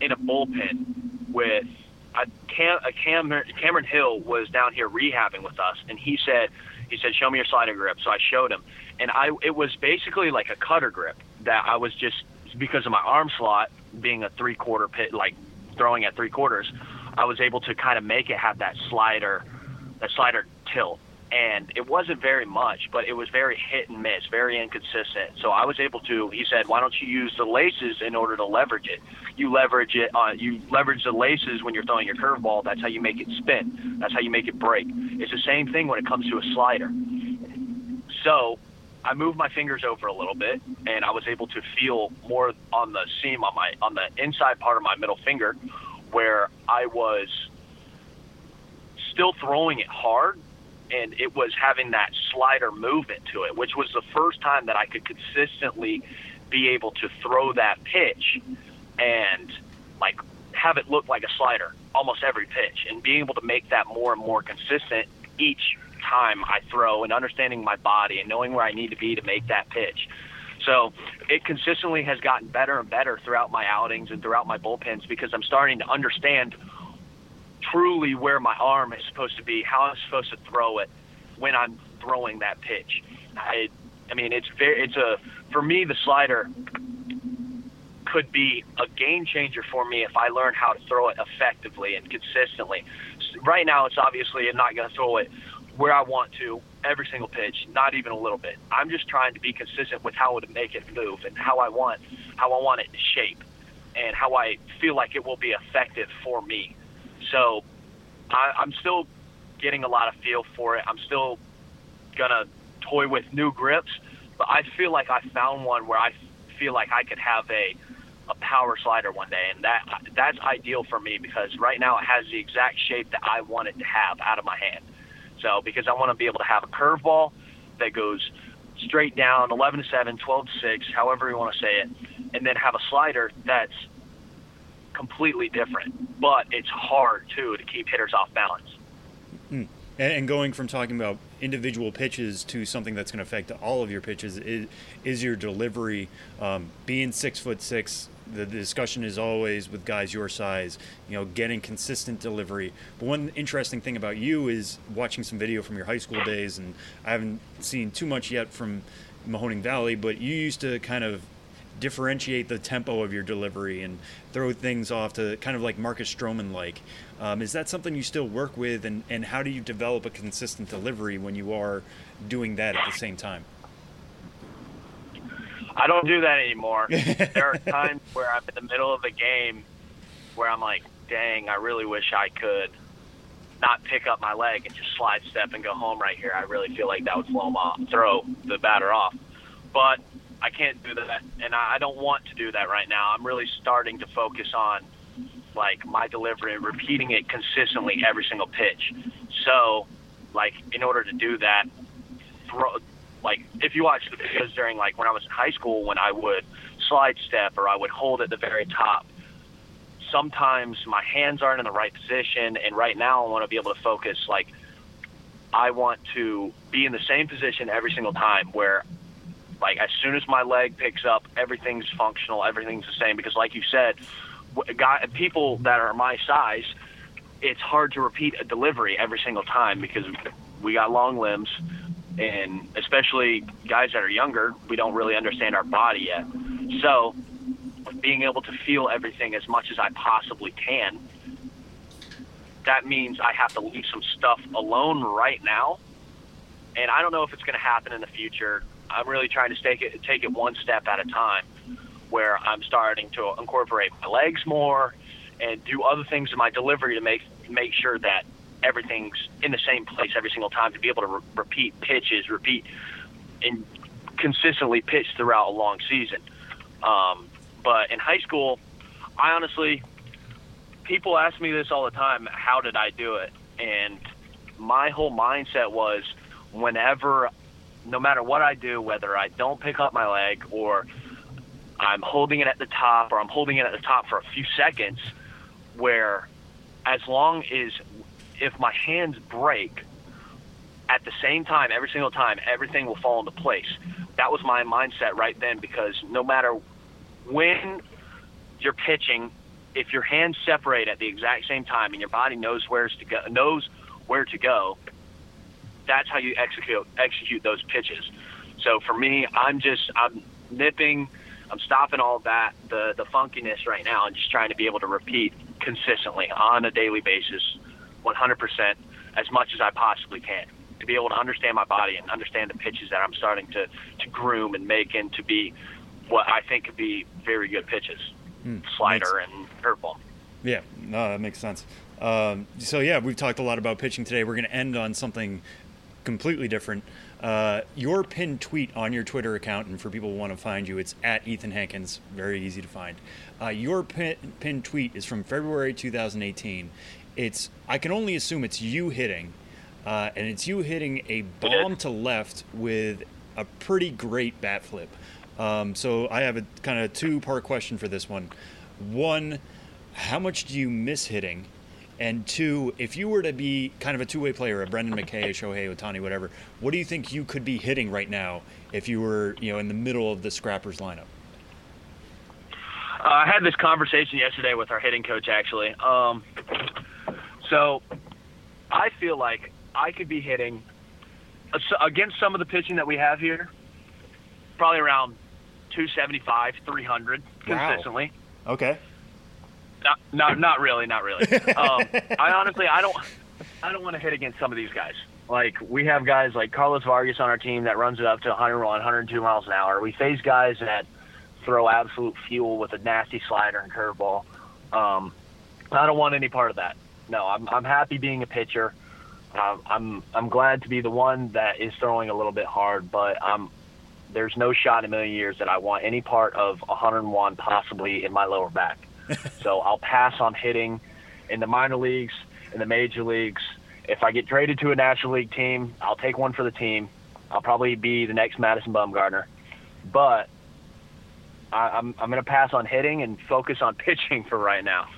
in a bullpen with a Cam, a Cam, Cameron Hill was down here rehabbing with us, and he said he said show me your slider grip. So I showed him, and I it was basically like a cutter grip that I was just because of my arm slot being a three quarter pit, like throwing at three quarters, I was able to kind of make it have that slider, that slider tilt. And it wasn't very much, but it was very hit and miss, very inconsistent. So I was able to. He said, "Why don't you use the laces in order to leverage it? You leverage it. Uh, you leverage the laces when you're throwing your curveball. That's how you make it spin. That's how you make it break. It's the same thing when it comes to a slider. So I moved my fingers over a little bit, and I was able to feel more on the seam on my on the inside part of my middle finger, where I was still throwing it hard, and it was having that slider movement to it, which was the first time that I could consistently be able to throw that pitch and like have it look like a slider almost every pitch, and being able to make that more and more consistent each time I throw and understanding my body and knowing where I need to be to make that pitch. So it consistently has gotten better and better throughout my outings and throughout my bullpens because I'm starting to understand truly where my arm is supposed to be, how I'm supposed to throw it when I'm throwing that pitch. I, I mean, it's very, it's a, for me, the slider could be a game changer for me if I learn how to throw it effectively and consistently. Right now, it's obviously I'm not going to throw it where I want to every single pitch, not even a little bit. I'm just trying to be consistent with how to make it move and how I want how I want it to shape and how I feel like it will be effective for me. So I, I'm still getting a lot of feel for it. I'm still gonna toy with new grips, but I feel like I found one where I feel like I could have a a power slider one day, and that that's ideal for me because right now it has the exact shape that I want it to have out of my hand. So because I want to be able to have a curveball that goes straight down 11 to 7, 12 to 6, however you want to say it, and then have a slider that's completely different. But it's hard too to keep hitters off balance. Mm. And going from talking about individual pitches to something that's going to affect all of your pitches is, is your delivery. Um, being six foot six, the discussion is always with guys your size, you know, getting consistent delivery. But one interesting thing about you is watching some video from your high school days, and I haven't seen too much yet from Mahoning Valley, but you used to kind of differentiate the tempo of your delivery and throw things off to kind of like Marcus Stroman like. Um, is that something you still work with, and, and how do you develop a consistent delivery when you are doing that at the same time? I don't do that anymore. [LAUGHS] there are times where I'm in the middle of a game where I'm like, dang, I really wish I could not pick up my leg and just slide step and go home right here. I really feel like that would throw, off, throw the batter off. But I can't do that, and I don't want to do that right now. I'm really starting to focus on like my delivery and repeating it consistently every single pitch. So, like in order to do that, throw, like if you watch the videos during like when I was in high school when I would slide step or I would hold at the very top sometimes my hands aren't in the right position, and right now I want to be able to focus. Like I want to be in the same position every single time, where like as soon as my leg picks up, everything's functional, everything's the same. Because like you said, guy, people that are my size, it's hard to repeat a delivery every single time because we got long limbs, and especially guys that are younger, we don't really understand our body yet. So being able to feel everything as much as I possibly can, that means I have to leave some stuff alone right now. And I don't know if it's going to happen in the future. I'm really trying to take it take it one step at a time, where I'm starting to incorporate my legs more and do other things in my delivery to make make sure that everything's in the same place every single time to be able to re- repeat pitches, repeat and consistently pitch throughout a long season. Um, but in high school, I honestly, people ask me this all the time how did I do it? And my whole mindset was whenever, no matter what I do, whether I don't pick up my leg or I'm holding it at the top or I'm holding it at the top for a few seconds, where as long as if my hands break at the same time, every single time, everything will fall into place. That was my mindset right then because no matter when you're pitching, if your hands separate at the exact same time and your body knows where to go, knows where to go, that's how you execute execute those pitches. So for me, I'm just I'm nipping, I'm stopping all that the the funkiness right now and just trying to be able to repeat consistently on a daily basis, 100% as much as I possibly can to be able to understand my body and understand the pitches that I'm starting to to groom and make into be what I think could be very good pitches, mm, slider and curveball. Yeah, no, that makes sense. Um, so yeah, we've talked a lot about pitching today. We're going to end on something completely different. Uh, your pinned tweet on your Twitter account, and for people who want to find you, it's at Ethan Hankins. Very easy to find. Uh, your pin, pinned tweet is from February 2018. It's I can only assume it's you hitting, uh, and it's you hitting a bomb to left with a pretty great bat flip. Um, so I have a kind of two part question for this one. One, how much do you miss hitting? And two, if you were to be kind of a two way player, a Brendan McKay, a Shohei Ohtani, whatever, what do you think you could be hitting right now if you were, you know, in the middle of the Scrappers lineup? Uh, I had this conversation yesterday with our hitting coach, actually. Um, so I feel like I could be hitting against some of the pitching that we have here, probably around 275, 300 consistently. Wow. Okay. Not, not, not really, not really. um, [LAUGHS] I honestly, I don't, I don't want to hit against some of these guys. Like we have guys like Carlos Vargas on our team that runs it up to 101, 102 miles an hour. We face guys that throw absolute fuel with a nasty slider and curveball. Um, I don't want any part of that. No, I'm, I'm happy being a pitcher. Um, I'm, I'm glad to be the one that is throwing a little bit hard, but I'm, there's no shot in a million years that I want any part of 101 possibly in my lower back. [LAUGHS] so I'll pass on hitting in the minor leagues, in the major leagues. If I get traded to a National League team, I'll take one for the team. I'll probably be the next Madison Bumgarner. But I, I'm, I'm going to pass on hitting and focus on [LAUGHS] pitching for right now.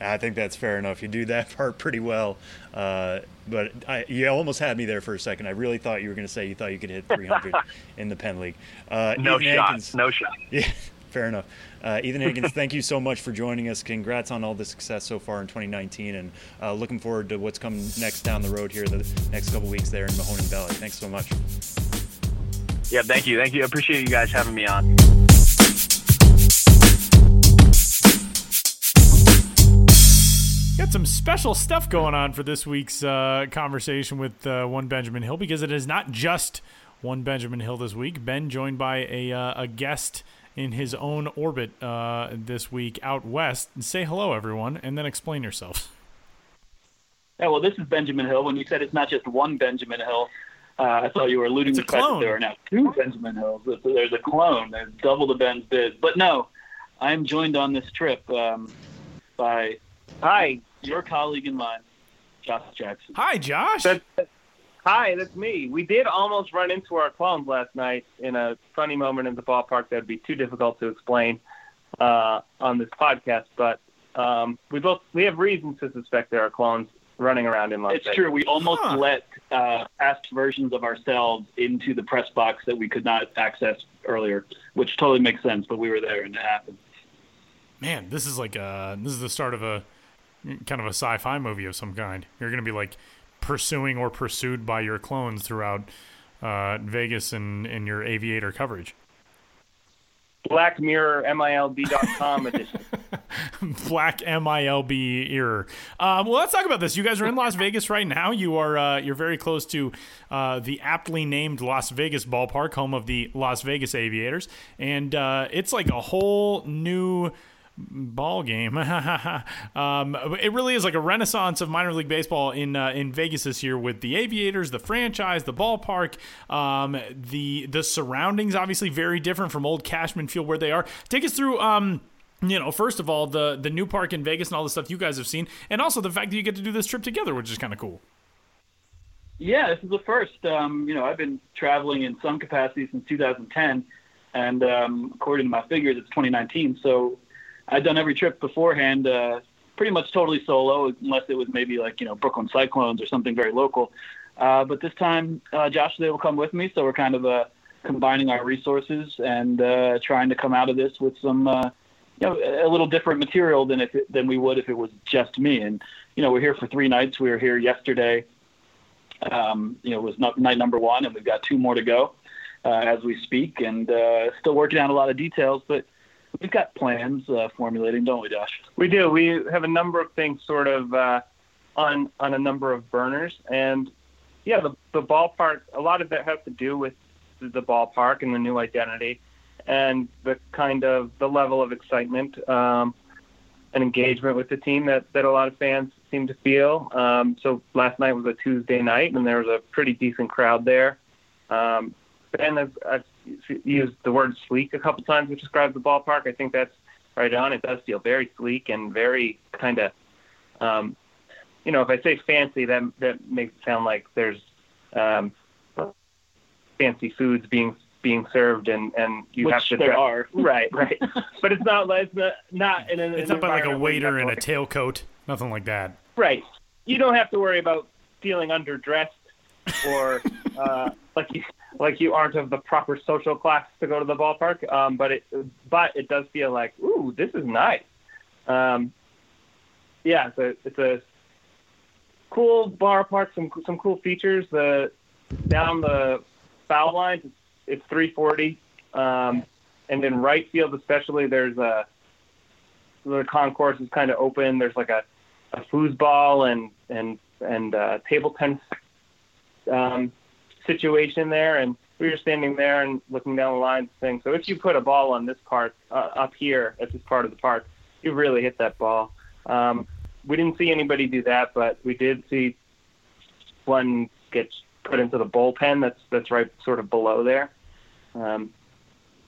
I think that's fair enough. You do that [LAUGHS] part pretty well. Uh, but I, you almost had me there for a second. I really thought you were going to say you thought you could hit 300 [LAUGHS] in the Penn League. Uh, no Ethan shot. Hankins, no shot. [LAUGHS] Yeah, fair enough. Uh, Ethan Hankins, thank you so much for joining us. Congrats on all the success so far in 2019, and uh, looking forward to what's coming next down the road here the next couple weeks there in Mahoning Valley. Thanks so much. Yeah, thank you. Thank you. I appreciate you guys having me on. Got some special stuff going on for this week's uh, conversation with uh, one Benjamin Hill because it is not just one Benjamin Hill this week. Ben joined by a, uh, a guest in his own orbit uh, this week out west. Say hello, everyone, and then explain yourself. Yeah, well, this is Benjamin Hill. When you said it's not just one Benjamin Hill, uh, I thought you were alluding to the fact that there are now two Benjamin Hills. There's a clone. There's double the Ben's biz. But no, I'm joined on this trip um, by Hi, your colleague and mine, Josh Jackson. Hi, Josh. That's, hi, that's me. We did almost run into our clones last night in a funny moment in the ballpark that would be too difficult to explain uh, on this podcast, but Um, we both we have reasons to suspect there are clones running around in Las it's Vegas. true. We almost Huh. let uh, past versions of ourselves into the press box that we could not access earlier, which totally makes sense. But we were there and it happened. Man, this is like a this is the start of a kind of a sci-fi movie of some kind. You're gonna be like pursuing or pursued by your clones throughout uh, Vegas and, and your aviator coverage. Black Mirror MILB.com edition. [LAUGHS] Black MILB error. Um, well, let's talk about this. You guys are in Las Vegas right now. You are uh, you're very close to uh, the aptly named Las Vegas ballpark, home of the Las Vegas Aviators, and uh, it's like a whole new ball game. [LAUGHS] um, it really is like a renaissance of minor league baseball in uh, in Vegas this year with the Aviators, the franchise, the ballpark, um, the the surroundings. Obviously, very different from old Cashman Field where they are. Take us through. Um, you know, first of all, the the new park in Vegas and all the stuff you guys have seen, and also the fact that you get to do this trip together, which is kind of cool. Yeah, this is the first. Um, you know, I've been traveling in some capacity since 2010, and um, according to my figures, it's 2019. So I'd done every trip beforehand, uh, pretty much totally solo, unless it was maybe like you know Brooklyn Cyclones or something very local. Uh, but this time, uh, Josh able to come with me, so we're kind of uh, combining our resources and uh, trying to come out of this with some, uh, you know, a little different material than if it, than we would if it was just me. And you know, we're here for three nights. We were here yesterday. Um, you know, it was not, night number one, and we've got two more to go uh, as we speak, and uh, still working out a lot of details, but we've got plans uh, formulating, don't we, Josh? We do. We have a number of things sort of uh, on on a number of burners, and yeah, the the ballpark. A lot of that has to do with the ballpark and the new identity, and the kind of the level of excitement um, and engagement with the team that that a lot of fans seem to feel. Um, so last night was a Tuesday night, and there was a pretty decent crowd there. Um, and I've, I've used the word sleek a couple times to describe the ballpark. I think that's right on. It does feel very sleek and very kind of, um, you know, if I say fancy, that that makes it sound like there's um, fancy foods being being served, and and you Which have to there dress- are. [LAUGHS] right, right. but it's not like not, not in an It's not by like a environment where you waiter in a tailcoat, nothing like that. Right. You don't have to worry about feeling underdressed or [LAUGHS] uh, like you like you aren't of the proper social class to go to the ballpark. Um, but it but it does feel like ooh, this is nice. Um, yeah, it's a it's a cool ballpark. Some some cool features. The down the foul lines, it's, it's 340, um, and in right field especially, there's a the concourse is kind of open. There's like a a foosball and and and uh, table tennis um, situation there, and we were standing there and looking down the line, saying, "So if you put a ball on this part uh, up here at this part of the park, you really hit that ball." Um, we didn't see anybody do that, but we did see one get put into the bullpen. That's that's right, sort of below there. Um,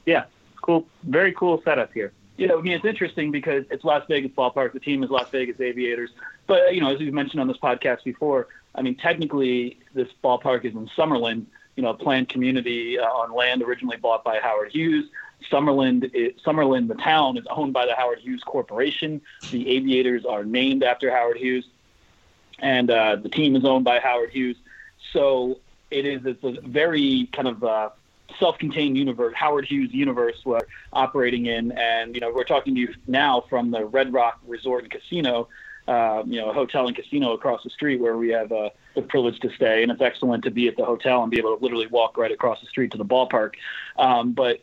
yeah, cool, very cool setup here. Yeah, I mean it's interesting because it's Las Vegas ballpark. The team is Las Vegas Aviators, but you know as we've mentioned on this podcast before, I mean technically this ballpark is in Summerlin, you know, a planned community uh, on land originally bought by Howard Hughes. Summerlin, Summerlin, the town, is owned by the Howard Hughes Corporation. The Aviators are named after Howard Hughes, and uh, the team is owned by Howard Hughes. So it is it's a very kind of uh, self-contained universe, Howard Hughes universe we're operating in, and you know we're talking to you now from the Red Rock Resort and Casino, uh, you know, a hotel and casino across the street where we have uh, the privilege to stay, and it's excellent to be at the hotel and be able to literally walk right across the street to the ballpark. Um, but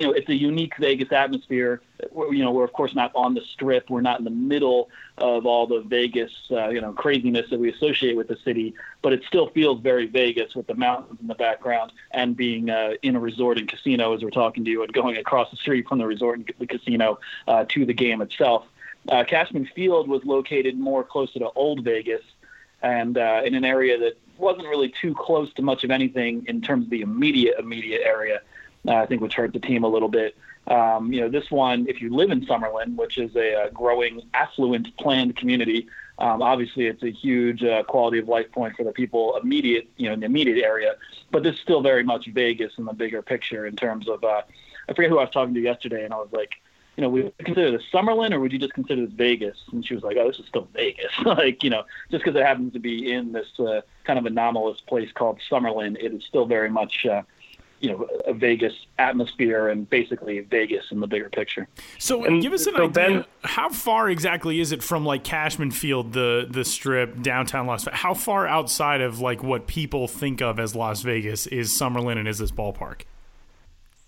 you know, it's a unique Vegas atmosphere. We're, you know, we're of course not on the strip. We're not in the middle of all the Vegas, uh, you know, craziness that we associate with the city. But it still feels very Vegas with the mountains in the background and being uh, in a resort and casino as we're talking to you and going across the street from the resort and the casino uh, to the game itself. Uh, Cashman Field was located more closer to Old Vegas and uh, in an area that wasn't really too close to much of anything in terms of the immediate immediate area. Uh, I think which hurt the team a little bit. Um, you know, this one, if you live in Summerlin, which is a, uh growing, affluent, planned community, um, obviously it's a huge uh, quality of life point for the people immediate, you know, in the immediate area. But this is still very much Vegas in the bigger picture in terms of. Uh, I forget who I was talking to yesterday, and I was like, you know, would you consider this Summerlin or would you just consider this Vegas? And she was like, oh, this is still Vegas. [LAUGHS] like, you know, just because it happens to be in this uh, kind of anomalous place called Summerlin, it is still very much, uh, you know, a Vegas atmosphere and basically Vegas in the bigger picture. So and give us an so idea. Ben, how far exactly is it from like Cashman Field, the the strip, downtown Las Vegas? How far outside of like what people think of as Las Vegas is Summerlin and is this ballpark?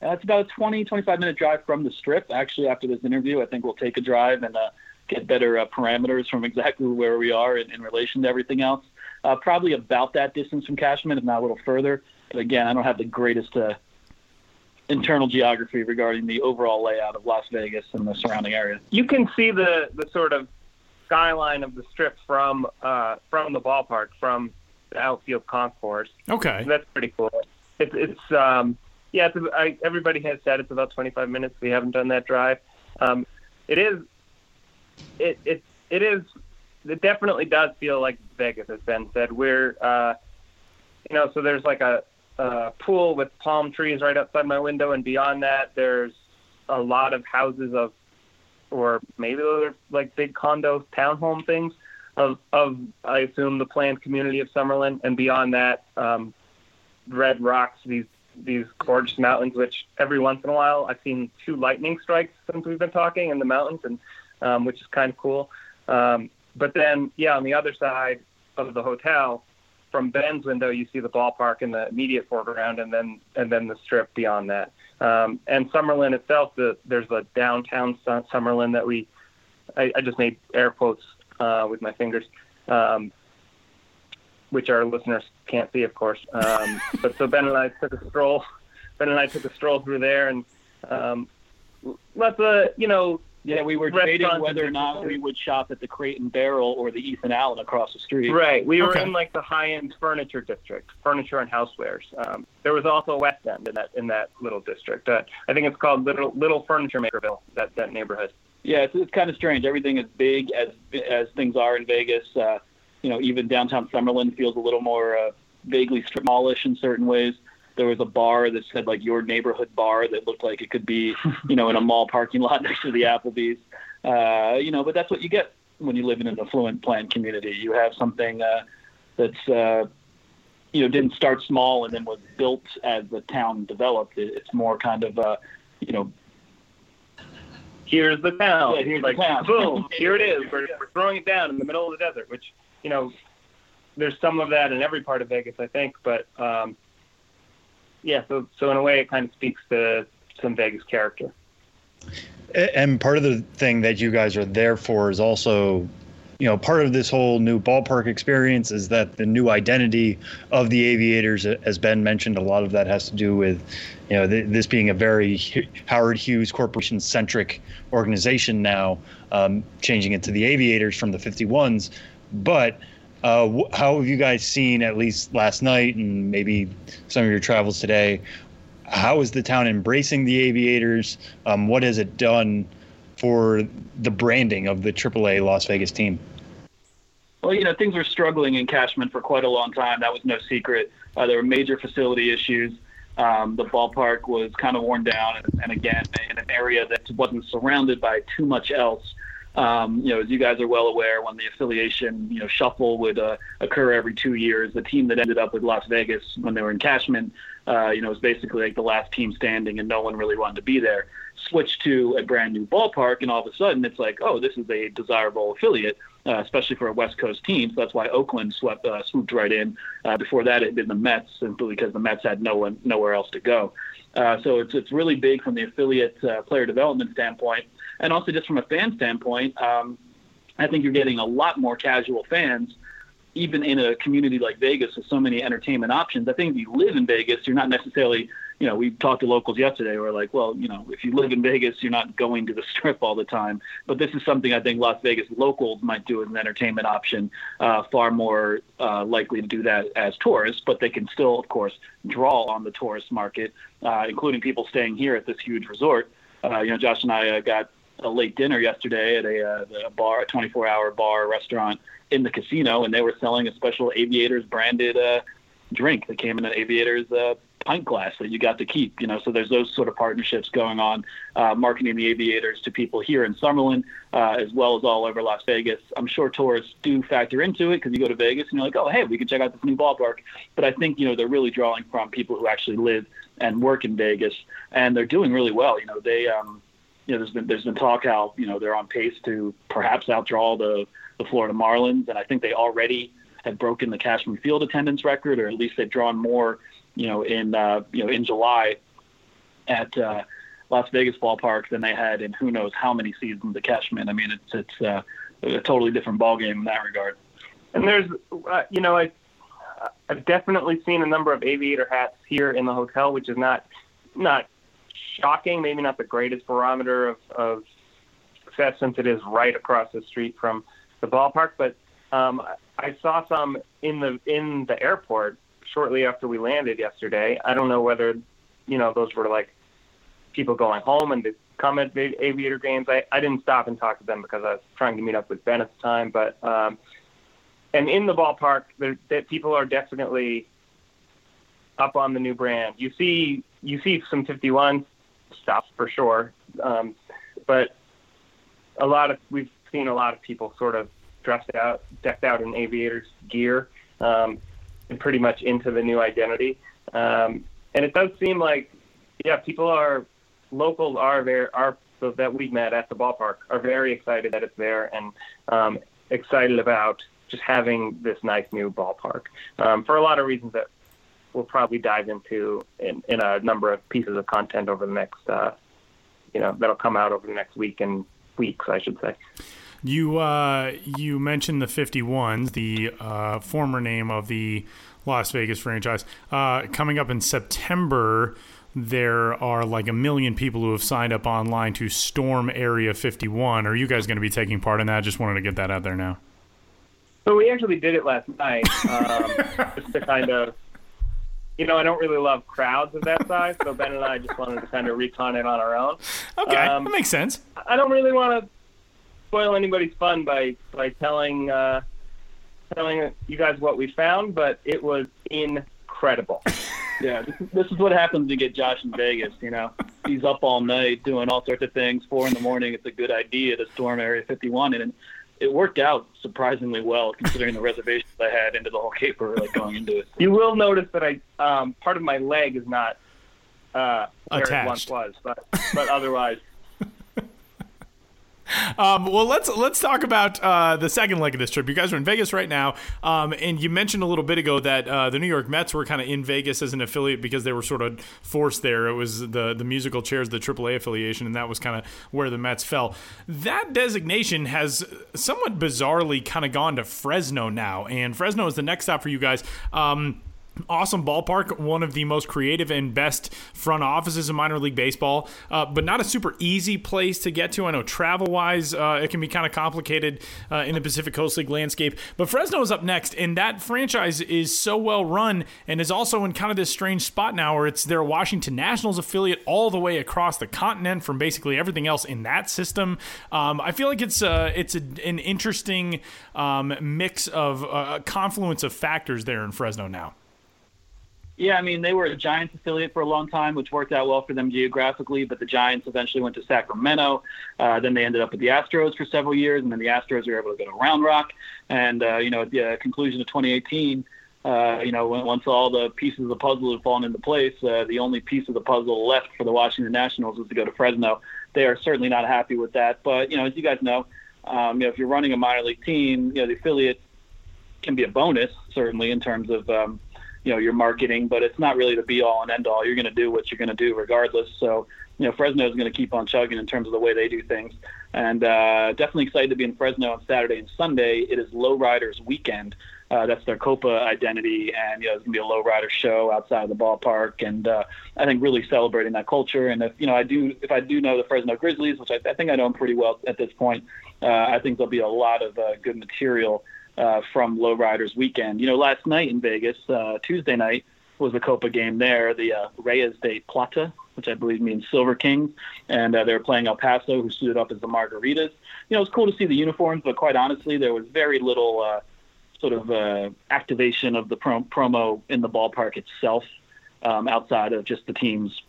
Uh, it's about a 20, 25 minute drive from the strip. Actually, after this interview, I think we'll take a drive and uh, get better uh, parameters from exactly where we are in, in relation to everything else. Uh, probably about that distance from Cashman, if not a little further. But again, I don't have the greatest uh, internal geography regarding the overall layout of Las Vegas and the surrounding area. You can see the, the sort of skyline of the strip from uh, from the ballpark, from the outfield concourse. Okay, that's pretty cool. It's it's um, yeah, I, everybody has said it's about 25 minutes. We haven't done that drive. Um, it is, it, it, it is, it definitely does feel like Vegas, as Ben said. We're, uh, you know, so there's like a, a pool with palm trees right outside my window, and beyond that, there's a lot of houses of, or maybe they're like big condo townhome things of, of I assume the planned community of Summerlin, and beyond that, um, red rocks, these these gorgeous mountains, which every once in a while I've seen two lightning strikes since we've been talking in the mountains, and um, which is kind of cool. Um, but then, yeah, on the other side of the hotel, from Ben's window, you see the ballpark in the immediate foreground, and then and then the strip beyond that. Um, and Summerlin itself, the, there's a downtown Summerlin that we, I, I just made air quotes uh, with my fingers. Um, which our listeners can't see, of course. Um, [LAUGHS] but so Ben and I took a stroll. Ben and I took a stroll through there, and um, lots of you know. Yeah, we were debating whether or not we would shop at the Crate and Barrel or the Ethan Allen across the street. Right, we were in like the high-end furniture district, furniture and housewares. Um, there was also a West End in that in that little district. Uh, I think it's called Little Little Furniture Makerville. That that neighborhood. Yeah, it's, it's kind of strange. Everything is big as as things are in Vegas. Uh, you know, even downtown Summerlin feels a little more uh, vaguely smallish in certain ways. There was a bar that said like your neighborhood bar that looked like it could be, [LAUGHS] you know, in a mall parking lot [LAUGHS] next to the Applebee's. Uh, you know, but that's what you get when you live in an affluent planned community. You have something uh, that's, uh, you know, didn't start small and then was built as the town developed. It, it's more kind of, uh, you know, here's the town. Yeah, here's like, the town. boom, [LAUGHS] here it is. We're, we're throwing it down in the middle of the desert, which you know, there's some of that in every part of Vegas, I think. But um, yeah, so so in a way, it kind of speaks to some Vegas character. And part of the thing that you guys are there for is also, you know, part of this whole new ballpark experience is that the new identity of the Aviators, as Ben mentioned, a lot of that has to do with, you know, th- this being a very Howard Hughes Corporation centric organization now, um, changing it to the Aviators from the 51s. But uh, how have you guys seen, at least last night and maybe some of your travels today? How is the town embracing the aviators? Um, what has it done for the branding of the AAA Las Vegas team? Well, you know, things were struggling in Cashman for quite a long time. That was no secret. Uh, there were major facility issues. Um, the ballpark was kind of worn down, and, and, again, in an area that wasn't surrounded by too much else. Um, you know, as you guys are well aware, when the affiliation, you know, shuffle would uh, occur every two years, the team that ended up with Las Vegas when they were in Cashman, uh, you know, was basically like the last team standing, and no one really wanted to be there. Switched to a brand new ballpark, and all of a sudden, it's like, oh, this is a desirable affiliate, uh, especially for a West Coast team. So that's why Oakland swept uh, swooped right in. Uh, before that, it had been the Mets, simply because the Mets had no one nowhere else to go. Uh, so it's it's really big from the affiliate uh, player development standpoint and also just from a fan standpoint, um, I think you're getting a lot more casual fans, even in a community like Vegas with so many entertainment options. I think if you live in Vegas, you're not necessarily, you know, we talked to locals yesterday. We're like, well, you know, if you live in Vegas, you're not going to the [LAUGHS] strip all the time. But this is something I think Las Vegas locals might do as an entertainment option, uh, far more uh, likely to do that as tourists. But they can still, of course, draw on the tourist market, uh, including people staying here at this huge resort. Uh, you know, Josh and I uh, got a late dinner yesterday at a, uh, a bar, a 24-hour bar restaurant in the casino, and they were selling a special Aviators branded uh, drink that came in an Aviators uh, pint glass that you got to keep. You know, so there's those sort of partnerships going on, uh, marketing the Aviators to people here in Summerlin uh, as well as all over Las Vegas. I'm sure tourists do factor into it because you go to Vegas and you're like, oh, hey, we can check out this new ballpark. But I think you know they're really drawing from people who actually live and work in Vegas, and they're doing really well. You know, they. Um, you know, there's been there's been talk how you know they're on pace to perhaps outdraw the the Florida Marlins, and I think they already have broken the Cashman Field attendance record, or at least they've drawn more, you know, in uh, you know in July at uh, Las Vegas ballpark than they had in who knows how many seasons of Cashman. I mean, it's it's uh, a totally different ballgame in that regard. And there's, uh, you know, I I've definitely seen a number of aviator hats here in the hotel, which is not not shocking, maybe not the greatest barometer of, of success since it is right across the street from the ballpark. But um, I saw some in the in the airport shortly after we landed yesterday. I don't know whether you know those were like people going home and to come at aviator games. I, I didn't stop and talk to them because I was trying to meet up with Ben at the time. But um, and in the ballpark, that people are definitely up on the new brand. You see you see some 51 stuff for sure, um, but a lot of we've seen a lot of people sort of dressed out, decked out in aviators gear, um, and pretty much into the new identity. Um, and it does seem like, yeah, people are locals are very are so that we met at the ballpark are very excited that it's there and um, excited about just having this nice new ballpark um, for a lot of reasons that we'll probably dive into in, in a number of pieces of content over the next, uh, you know, that'll come out over the next week and weeks, I should say. You uh, you mentioned the 51s, the uh, former name of the Las Vegas franchise. Uh, coming up in September, there are like a million people who have signed up online to storm Area 51. Are you guys going to be taking part in that? Just wanted to get that out there now. So we actually did it last night, um, [LAUGHS] just to kind of you know, I don't really love crowds of that [LAUGHS] size, so Ben and I just wanted to kind of recon it on our own. Okay, um, that makes sense. I don't really want to spoil anybody's fun by by telling uh, telling you guys what we found, but it was incredible. [LAUGHS] yeah, this is, this is what happens to get Josh in Vegas. You know, he's up all night doing all sorts of things. Four in the morning, it's a good idea to storm Area 51, and it worked out surprisingly well considering the [LAUGHS] reservations I had into the whole caper like going into it. You will notice that I um, part of my leg is not uh, where Attached. it once was, but but otherwise um, well, let's let's talk about uh, the second leg of this trip. You guys are in Vegas right now, um, and you mentioned a little bit ago that uh, the New York Mets were kind of in Vegas as an affiliate because they were sort of forced there. It was the the musical chairs, the AAA affiliation, and that was kind of where the Mets fell. That designation has somewhat bizarrely kind of gone to Fresno now, and Fresno is the next stop for you guys. Um, Awesome ballpark, one of the most creative and best front offices in minor league baseball, uh, but not a super easy place to get to. I know travel wise, uh, it can be kind of complicated uh, in the Pacific Coast League landscape. But Fresno is up next, and that franchise is so well run and is also in kind of this strange spot now where it's their Washington Nationals affiliate all the way across the continent from basically everything else in that system. Um, I feel like it's uh, it's a, an interesting um, mix of uh, confluence of factors there in Fresno now. Yeah, I mean, they were a Giants affiliate for a long time, which worked out well for them geographically, but the Giants eventually went to Sacramento. Uh, then they ended up with the Astros for several years, and then the Astros were able to go to Round Rock. And, uh, you know, at the uh, conclusion of 2018, uh, you know, once all the pieces of the puzzle had fallen into place, uh, the only piece of the puzzle left for the Washington Nationals was to go to Fresno. They are certainly not happy with that. But, you know, as you guys know, um, you know, if you're running a minor league team, you know, the affiliate can be a bonus, certainly, in terms of, um, you know your marketing, but it's not really the be all and end all. You're going to do what you're going to do regardless. So you know Fresno is going to keep on chugging in terms of the way they do things, and uh, definitely excited to be in Fresno on Saturday and Sunday. It is Lowriders weekend. Uh, that's their Copa identity, and you know, it's gonna be a lowrider show outside of the ballpark, and uh, I think really celebrating that culture. And if you know, I do, if I do know the Fresno Grizzlies, which I, I think I know them pretty well at this point, uh, I think there'll be a lot of uh, good material uh, from Lowriders weekend. You know, last night in Vegas, uh, Tuesday night was the Copa game there, the uh, Reyes de Plata, which I believe means Silver Kings, and uh, they were playing El Paso, who suited up as the Margaritas. You know, it was cool to see the uniforms, but quite honestly, there was very little uh, sort of uh, activation of the prom- promo in the ballpark itself, um, outside of just the teams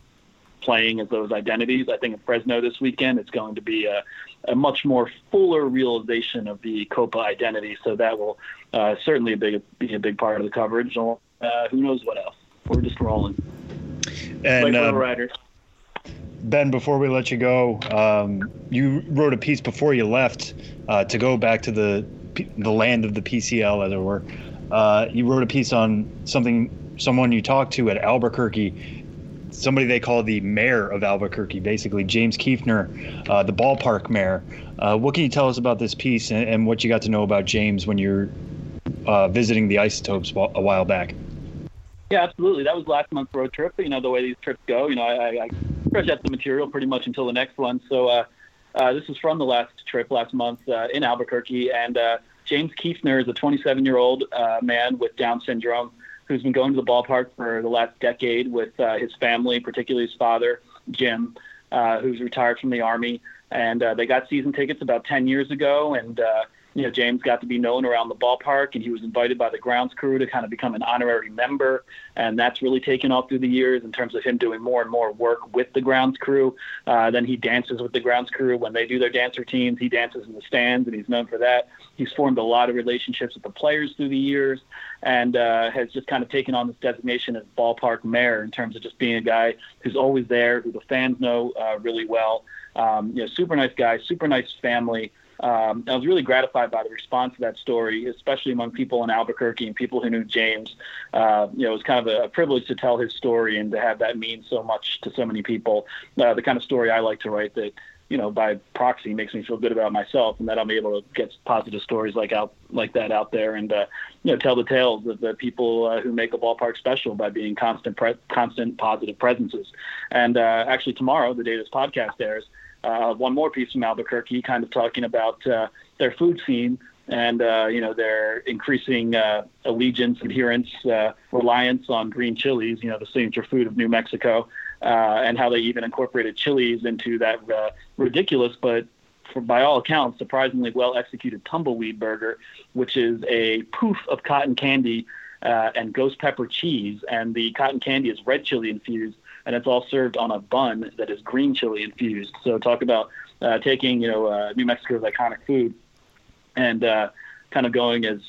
playing as those identities. I think in Fresno this weekend, it's going to be a, a much more fuller realization of the Copa identity. So that will uh, certainly be a, be a big part of the coverage. Uh, who knows what else? We're just rolling. And like um, riders. Ben, before we let you go, um, you wrote a piece before you left uh, to go back to the the land of the PCL, as it were. Uh, you wrote a piece on something someone you talked to at Albuquerque, somebody they call the mayor of Albuquerque, basically James Kiefner, uh, the ballpark mayor. Uh, what can you tell us about this piece and, and, what you got to know about James when you're uh, visiting the Isotopes a while back? Yeah, absolutely. That was last month's road trip. You know the way these trips go. You know, I, I fresh out the material pretty much until the next one. So uh, uh, this is from the last trip last month uh, in Albuquerque, and James Kiefner is a 27-year-old uh, man with Down syndrome who's been going to the ballpark for the last decade with uh, his family, particularly his father, Jim, uh, who's retired from the army, and uh, they got season tickets about 10 years ago, and uh, you know, James got to be known around the ballpark, and he was invited by the grounds crew to kind of become an honorary member, and that's really taken off through the years in terms of him doing more and more work with the grounds crew. Uh, then he dances with the grounds crew when they do their dance routines. He dances in the stands, and he's known for that. He's formed a lot of relationships with the players through the years, and uh, has just kind of taken on this designation as ballpark mayor in terms of just being a guy who's always there, who the fans know uh, really well. Um, you know, super nice guy, super nice family um, I was really gratified by the response to that story, especially among people in Albuquerque and people who knew James. Uh, you know, it was kind of a, a, privilege to tell his story and to have that mean so much to so many people. Uh, the kind of story I like to write that, you know, by proxy makes me feel good about myself and that I'm able to get positive stories like out like that out there and, uh, you know, tell the tales of the people uh, who make a ballpark special by being constant, pre- constant positive presences. And uh, actually, tomorrow, the day this podcast airs uh, one more piece from Albuquerque, kind of talking about uh, their food scene and uh, you know their increasing uh, allegiance, adherence, uh, reliance on green chilies, you know the signature food of New Mexico, uh, and how they even incorporated chilies into that ridiculous but for, by all accounts surprisingly well executed tumbleweed burger, which is a poof of cotton candy and ghost pepper cheese, and the cotton candy is red chili infused and it's all served on a bun that is green chili infused. So talk about uh, taking you know uh, New Mexico's iconic food and uh, kind of going as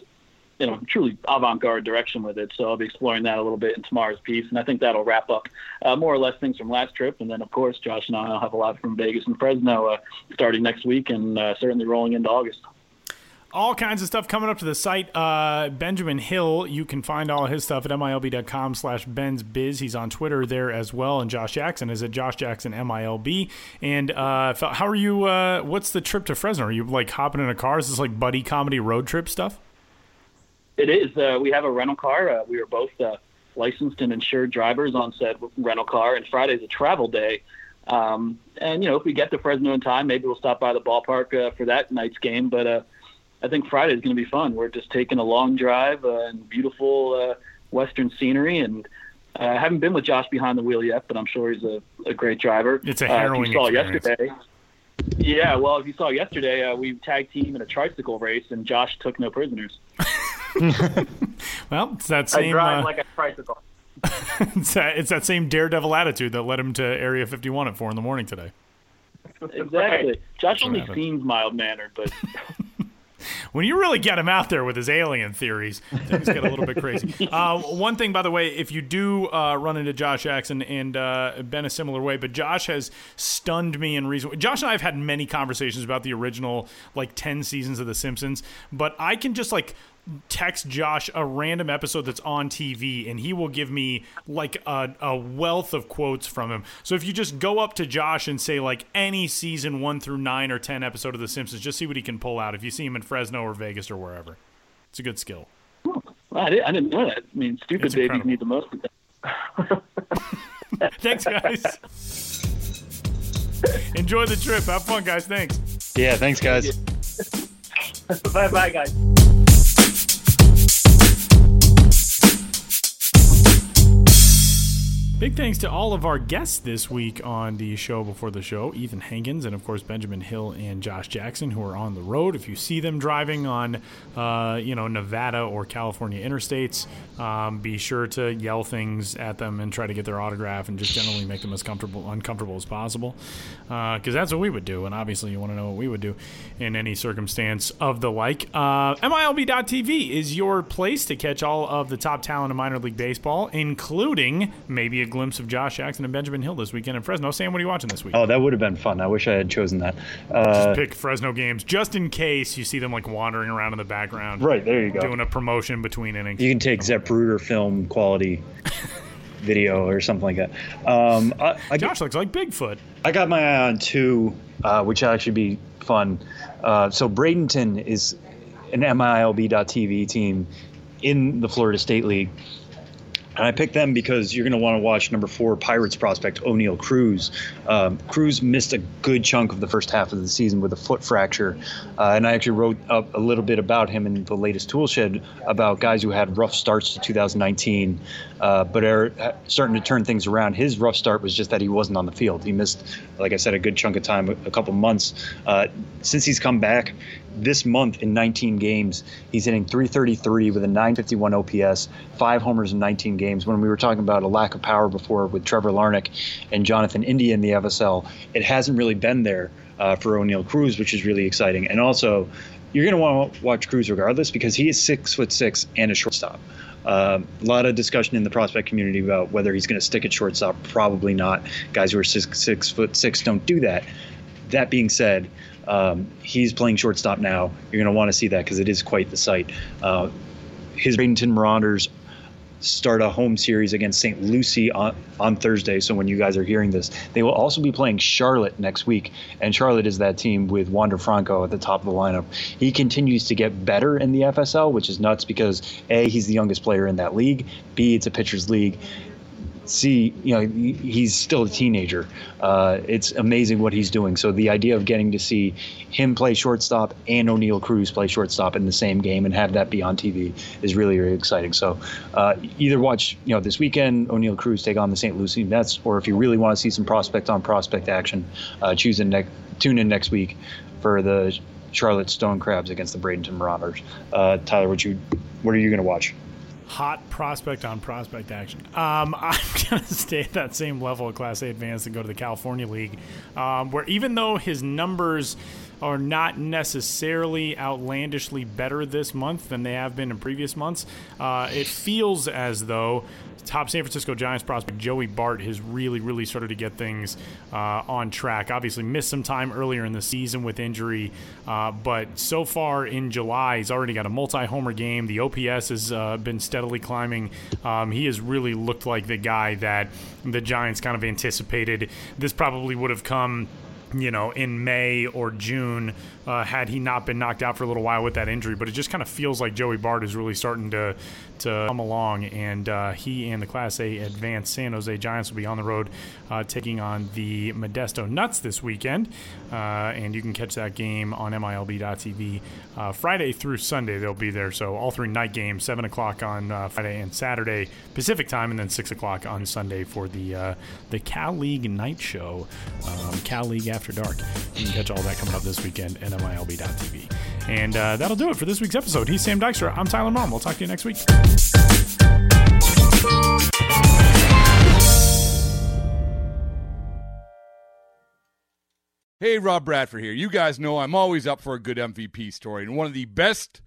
you know truly avant-garde direction with it. So I'll be exploring that a little bit in tomorrow's piece, and I think that'll wrap up uh, more or less things from last trip. And then of course Josh and I will have a lot from Vegas and Fresno uh, starting next week, and uh, certainly rolling into August all kinds of stuff coming up to the site. Uh, Benjamin Hill, you can find all his stuff at milb.com slash Ben's Biz. He's on Twitter there as well. And Josh Jackson is at Josh Jackson MILB. And uh, how are you? Uh, what's the trip to Fresno? Are you like hopping in a car? Is this like buddy comedy road trip stuff? It is. Uh, we have a rental car. Uh, we are both uh, licensed and insured drivers on said rental car. And Friday's a travel day. Um, and, you know, if we get to Fresno in time, maybe we'll stop by the ballpark for that night's game. But, I think Friday is going to be fun. We're just taking a long drive uh, and beautiful uh, western scenery, and uh, I haven't been with Josh behind the wheel yet, but I'm sure he's a, a great driver. It's a harrowing uh, you saw experience. yesterday. Yeah, well, if you saw yesterday, uh, we tag team in a tricycle race, and Josh took no prisoners. [LAUGHS] [LAUGHS] well, it's that same. I drive uh, like a tricycle. [LAUGHS] it's, that, it's that same daredevil attitude that led him to Area 51 at four in the morning today. Exactly. Josh only seems mild mannered, but when you really get him out there with his alien theories, things get a little bit crazy. [LAUGHS] Uh, one thing, by the way, if you do uh, run into Josh Jackson and uh, been a similar way, but Josh has stunned me in reason. Josh and I have had many conversations about the original like ten seasons of The Simpsons, but I can just like text Josh a random episode that's on TV, and he will give me like a, a, wealth of quotes from him. So if you just go up to Josh and say like any season one through nine or ten episode of The Simpsons, just see what he can pull out. If you see him in Fresno or Vegas or wherever, it's a good skill. well, I, didn't, I, didn't, know that. I mean, stupid it's babies incredible. need the most of that. [LAUGHS] Thanks, guys. Enjoy the trip. Have fun, guys. Thanks. Yeah, thanks, guys. [LAUGHS] bye, bye, guys. Big thanks to all of our guests this week on the show before the show Ethan Hankins, and of course, Benjamin Hill and Josh Jackson, who are on the road. If you see them driving on, uh, you know, Nevada or California interstates, um, be sure to yell things at them and try to get their autograph and just generally make them as comfortable, uncomfortable as possible. Because uh, that's what we would do, and obviously, you want to know what we would do in any circumstance of the like. Uh, MILB.TV is your place to catch all of the top talent in minor league baseball, including maybe a glimpse of Josh Jackson and Benjamin Hill this weekend in Fresno. Sam, what are you watching this week? Oh, that would have been fun. I wish I had chosen that. Uh, just pick Fresno games just in case you see them like wandering around in the background. Right there, you go. Doing a promotion between innings. You can take Zapruder film quality. [LAUGHS] video or something like that. Um, I, I, Josh looks like Bigfoot. I got my eye on two, uh, which will actually be fun. Uh, so Bradenton is an MILB.TV team in the Florida State League. And I picked them because you're going to want to watch number four Pirates prospect Oneil Cruz. Um, Cruz missed a good chunk of the first half of the season with a foot fracture, uh, and I actually wrote up a little bit about him in the latest Toolshed about guys who had rough starts to 2019, uh, but are uh, starting to turn things around. His rough start was just that he wasn't on the field. He missed, like I said, a good chunk of time, a, couple months. Uh, since he's come back, this month in 19 games, he's hitting 333 with a 951 OPS, five homers in 19 games. When we were talking about a lack of power before with Trevor Larnach and Jonathan India in the FSL, it hasn't really been there uh, for Oneil Cruz, which is really exciting. And also, you're going to want to watch Cruz regardless because he is six foot six and a shortstop. Uh, a lot of discussion in the prospect community about whether he's going to stick at shortstop. Probably not. Guys who are six, six foot six don't do that. That being said, um, he's playing shortstop now. You're going to want to see that because it is quite the sight. Uh, his Bradenton Marauders start a home series against St. Lucie on, on Thursday. So when you guys are hearing this, they will also be playing Charlotte next week. And Charlotte is that team with Wander Franco at the top of the lineup. He continues to get better in the FSL, which is nuts because A, he's the youngest player in that league. B, it's a pitcher's league see, you know, he's still a teenager. Uh, it's amazing what he's doing. So the idea of getting to see him play shortstop and Oneil Cruz play shortstop in the same game and have that be on TV is really, really exciting. So uh, either watch, you know, this weekend Oneil Cruz take on the St. Lucie Mets, or if you really want to see some prospect on prospect action, uh, choose in ne- tune in next week for the Charlotte Stone Crabs against the Bradenton Marauders. Uh, Tyler, what you, what are you going to watch? Hot prospect on prospect action. Um, [LAUGHS] I'm going to stay at that same level of Class A advance and go to the California League, um, where even though his numbers are not necessarily outlandishly better this month than they have been in previous months, uh, it feels as though top San Francisco Giants prospect Joey Bart has really, really started to get things uh, on track. Obviously, missed some time earlier in the season with injury, uh, but so far in July, he's already got a multi homer game. The OPS has uh, been steadily climbing. Um, he has really looked like the guy that the Giants kind of anticipated. This probably would have come you know, in May or June, uh, had he not been knocked out for a little while with that injury. But it just kind of feels like Joey Bart is really starting to to come along, and uh, he and the Class A advanced San Jose Giants will be on the road uh, taking on the Modesto Nuts this weekend. Uh, and you can catch that game on MILB.TV uh, Friday through Sunday. They'll be there. So all three night games, 7 o'clock on uh, Friday and Saturday Pacific time, and then 6 o'clock on Sunday for the the Cal League night show, um, Cal League After Dark. You can catch all that coming up this weekend at MILB.TV. And uh, that'll do it for this week's episode. He's Sam Dykstra. I'm Tyler Maun. We'll talk to you next week. Hey, Rob Bradford here. You guys know I'm always up for a good MVP story, and one of the best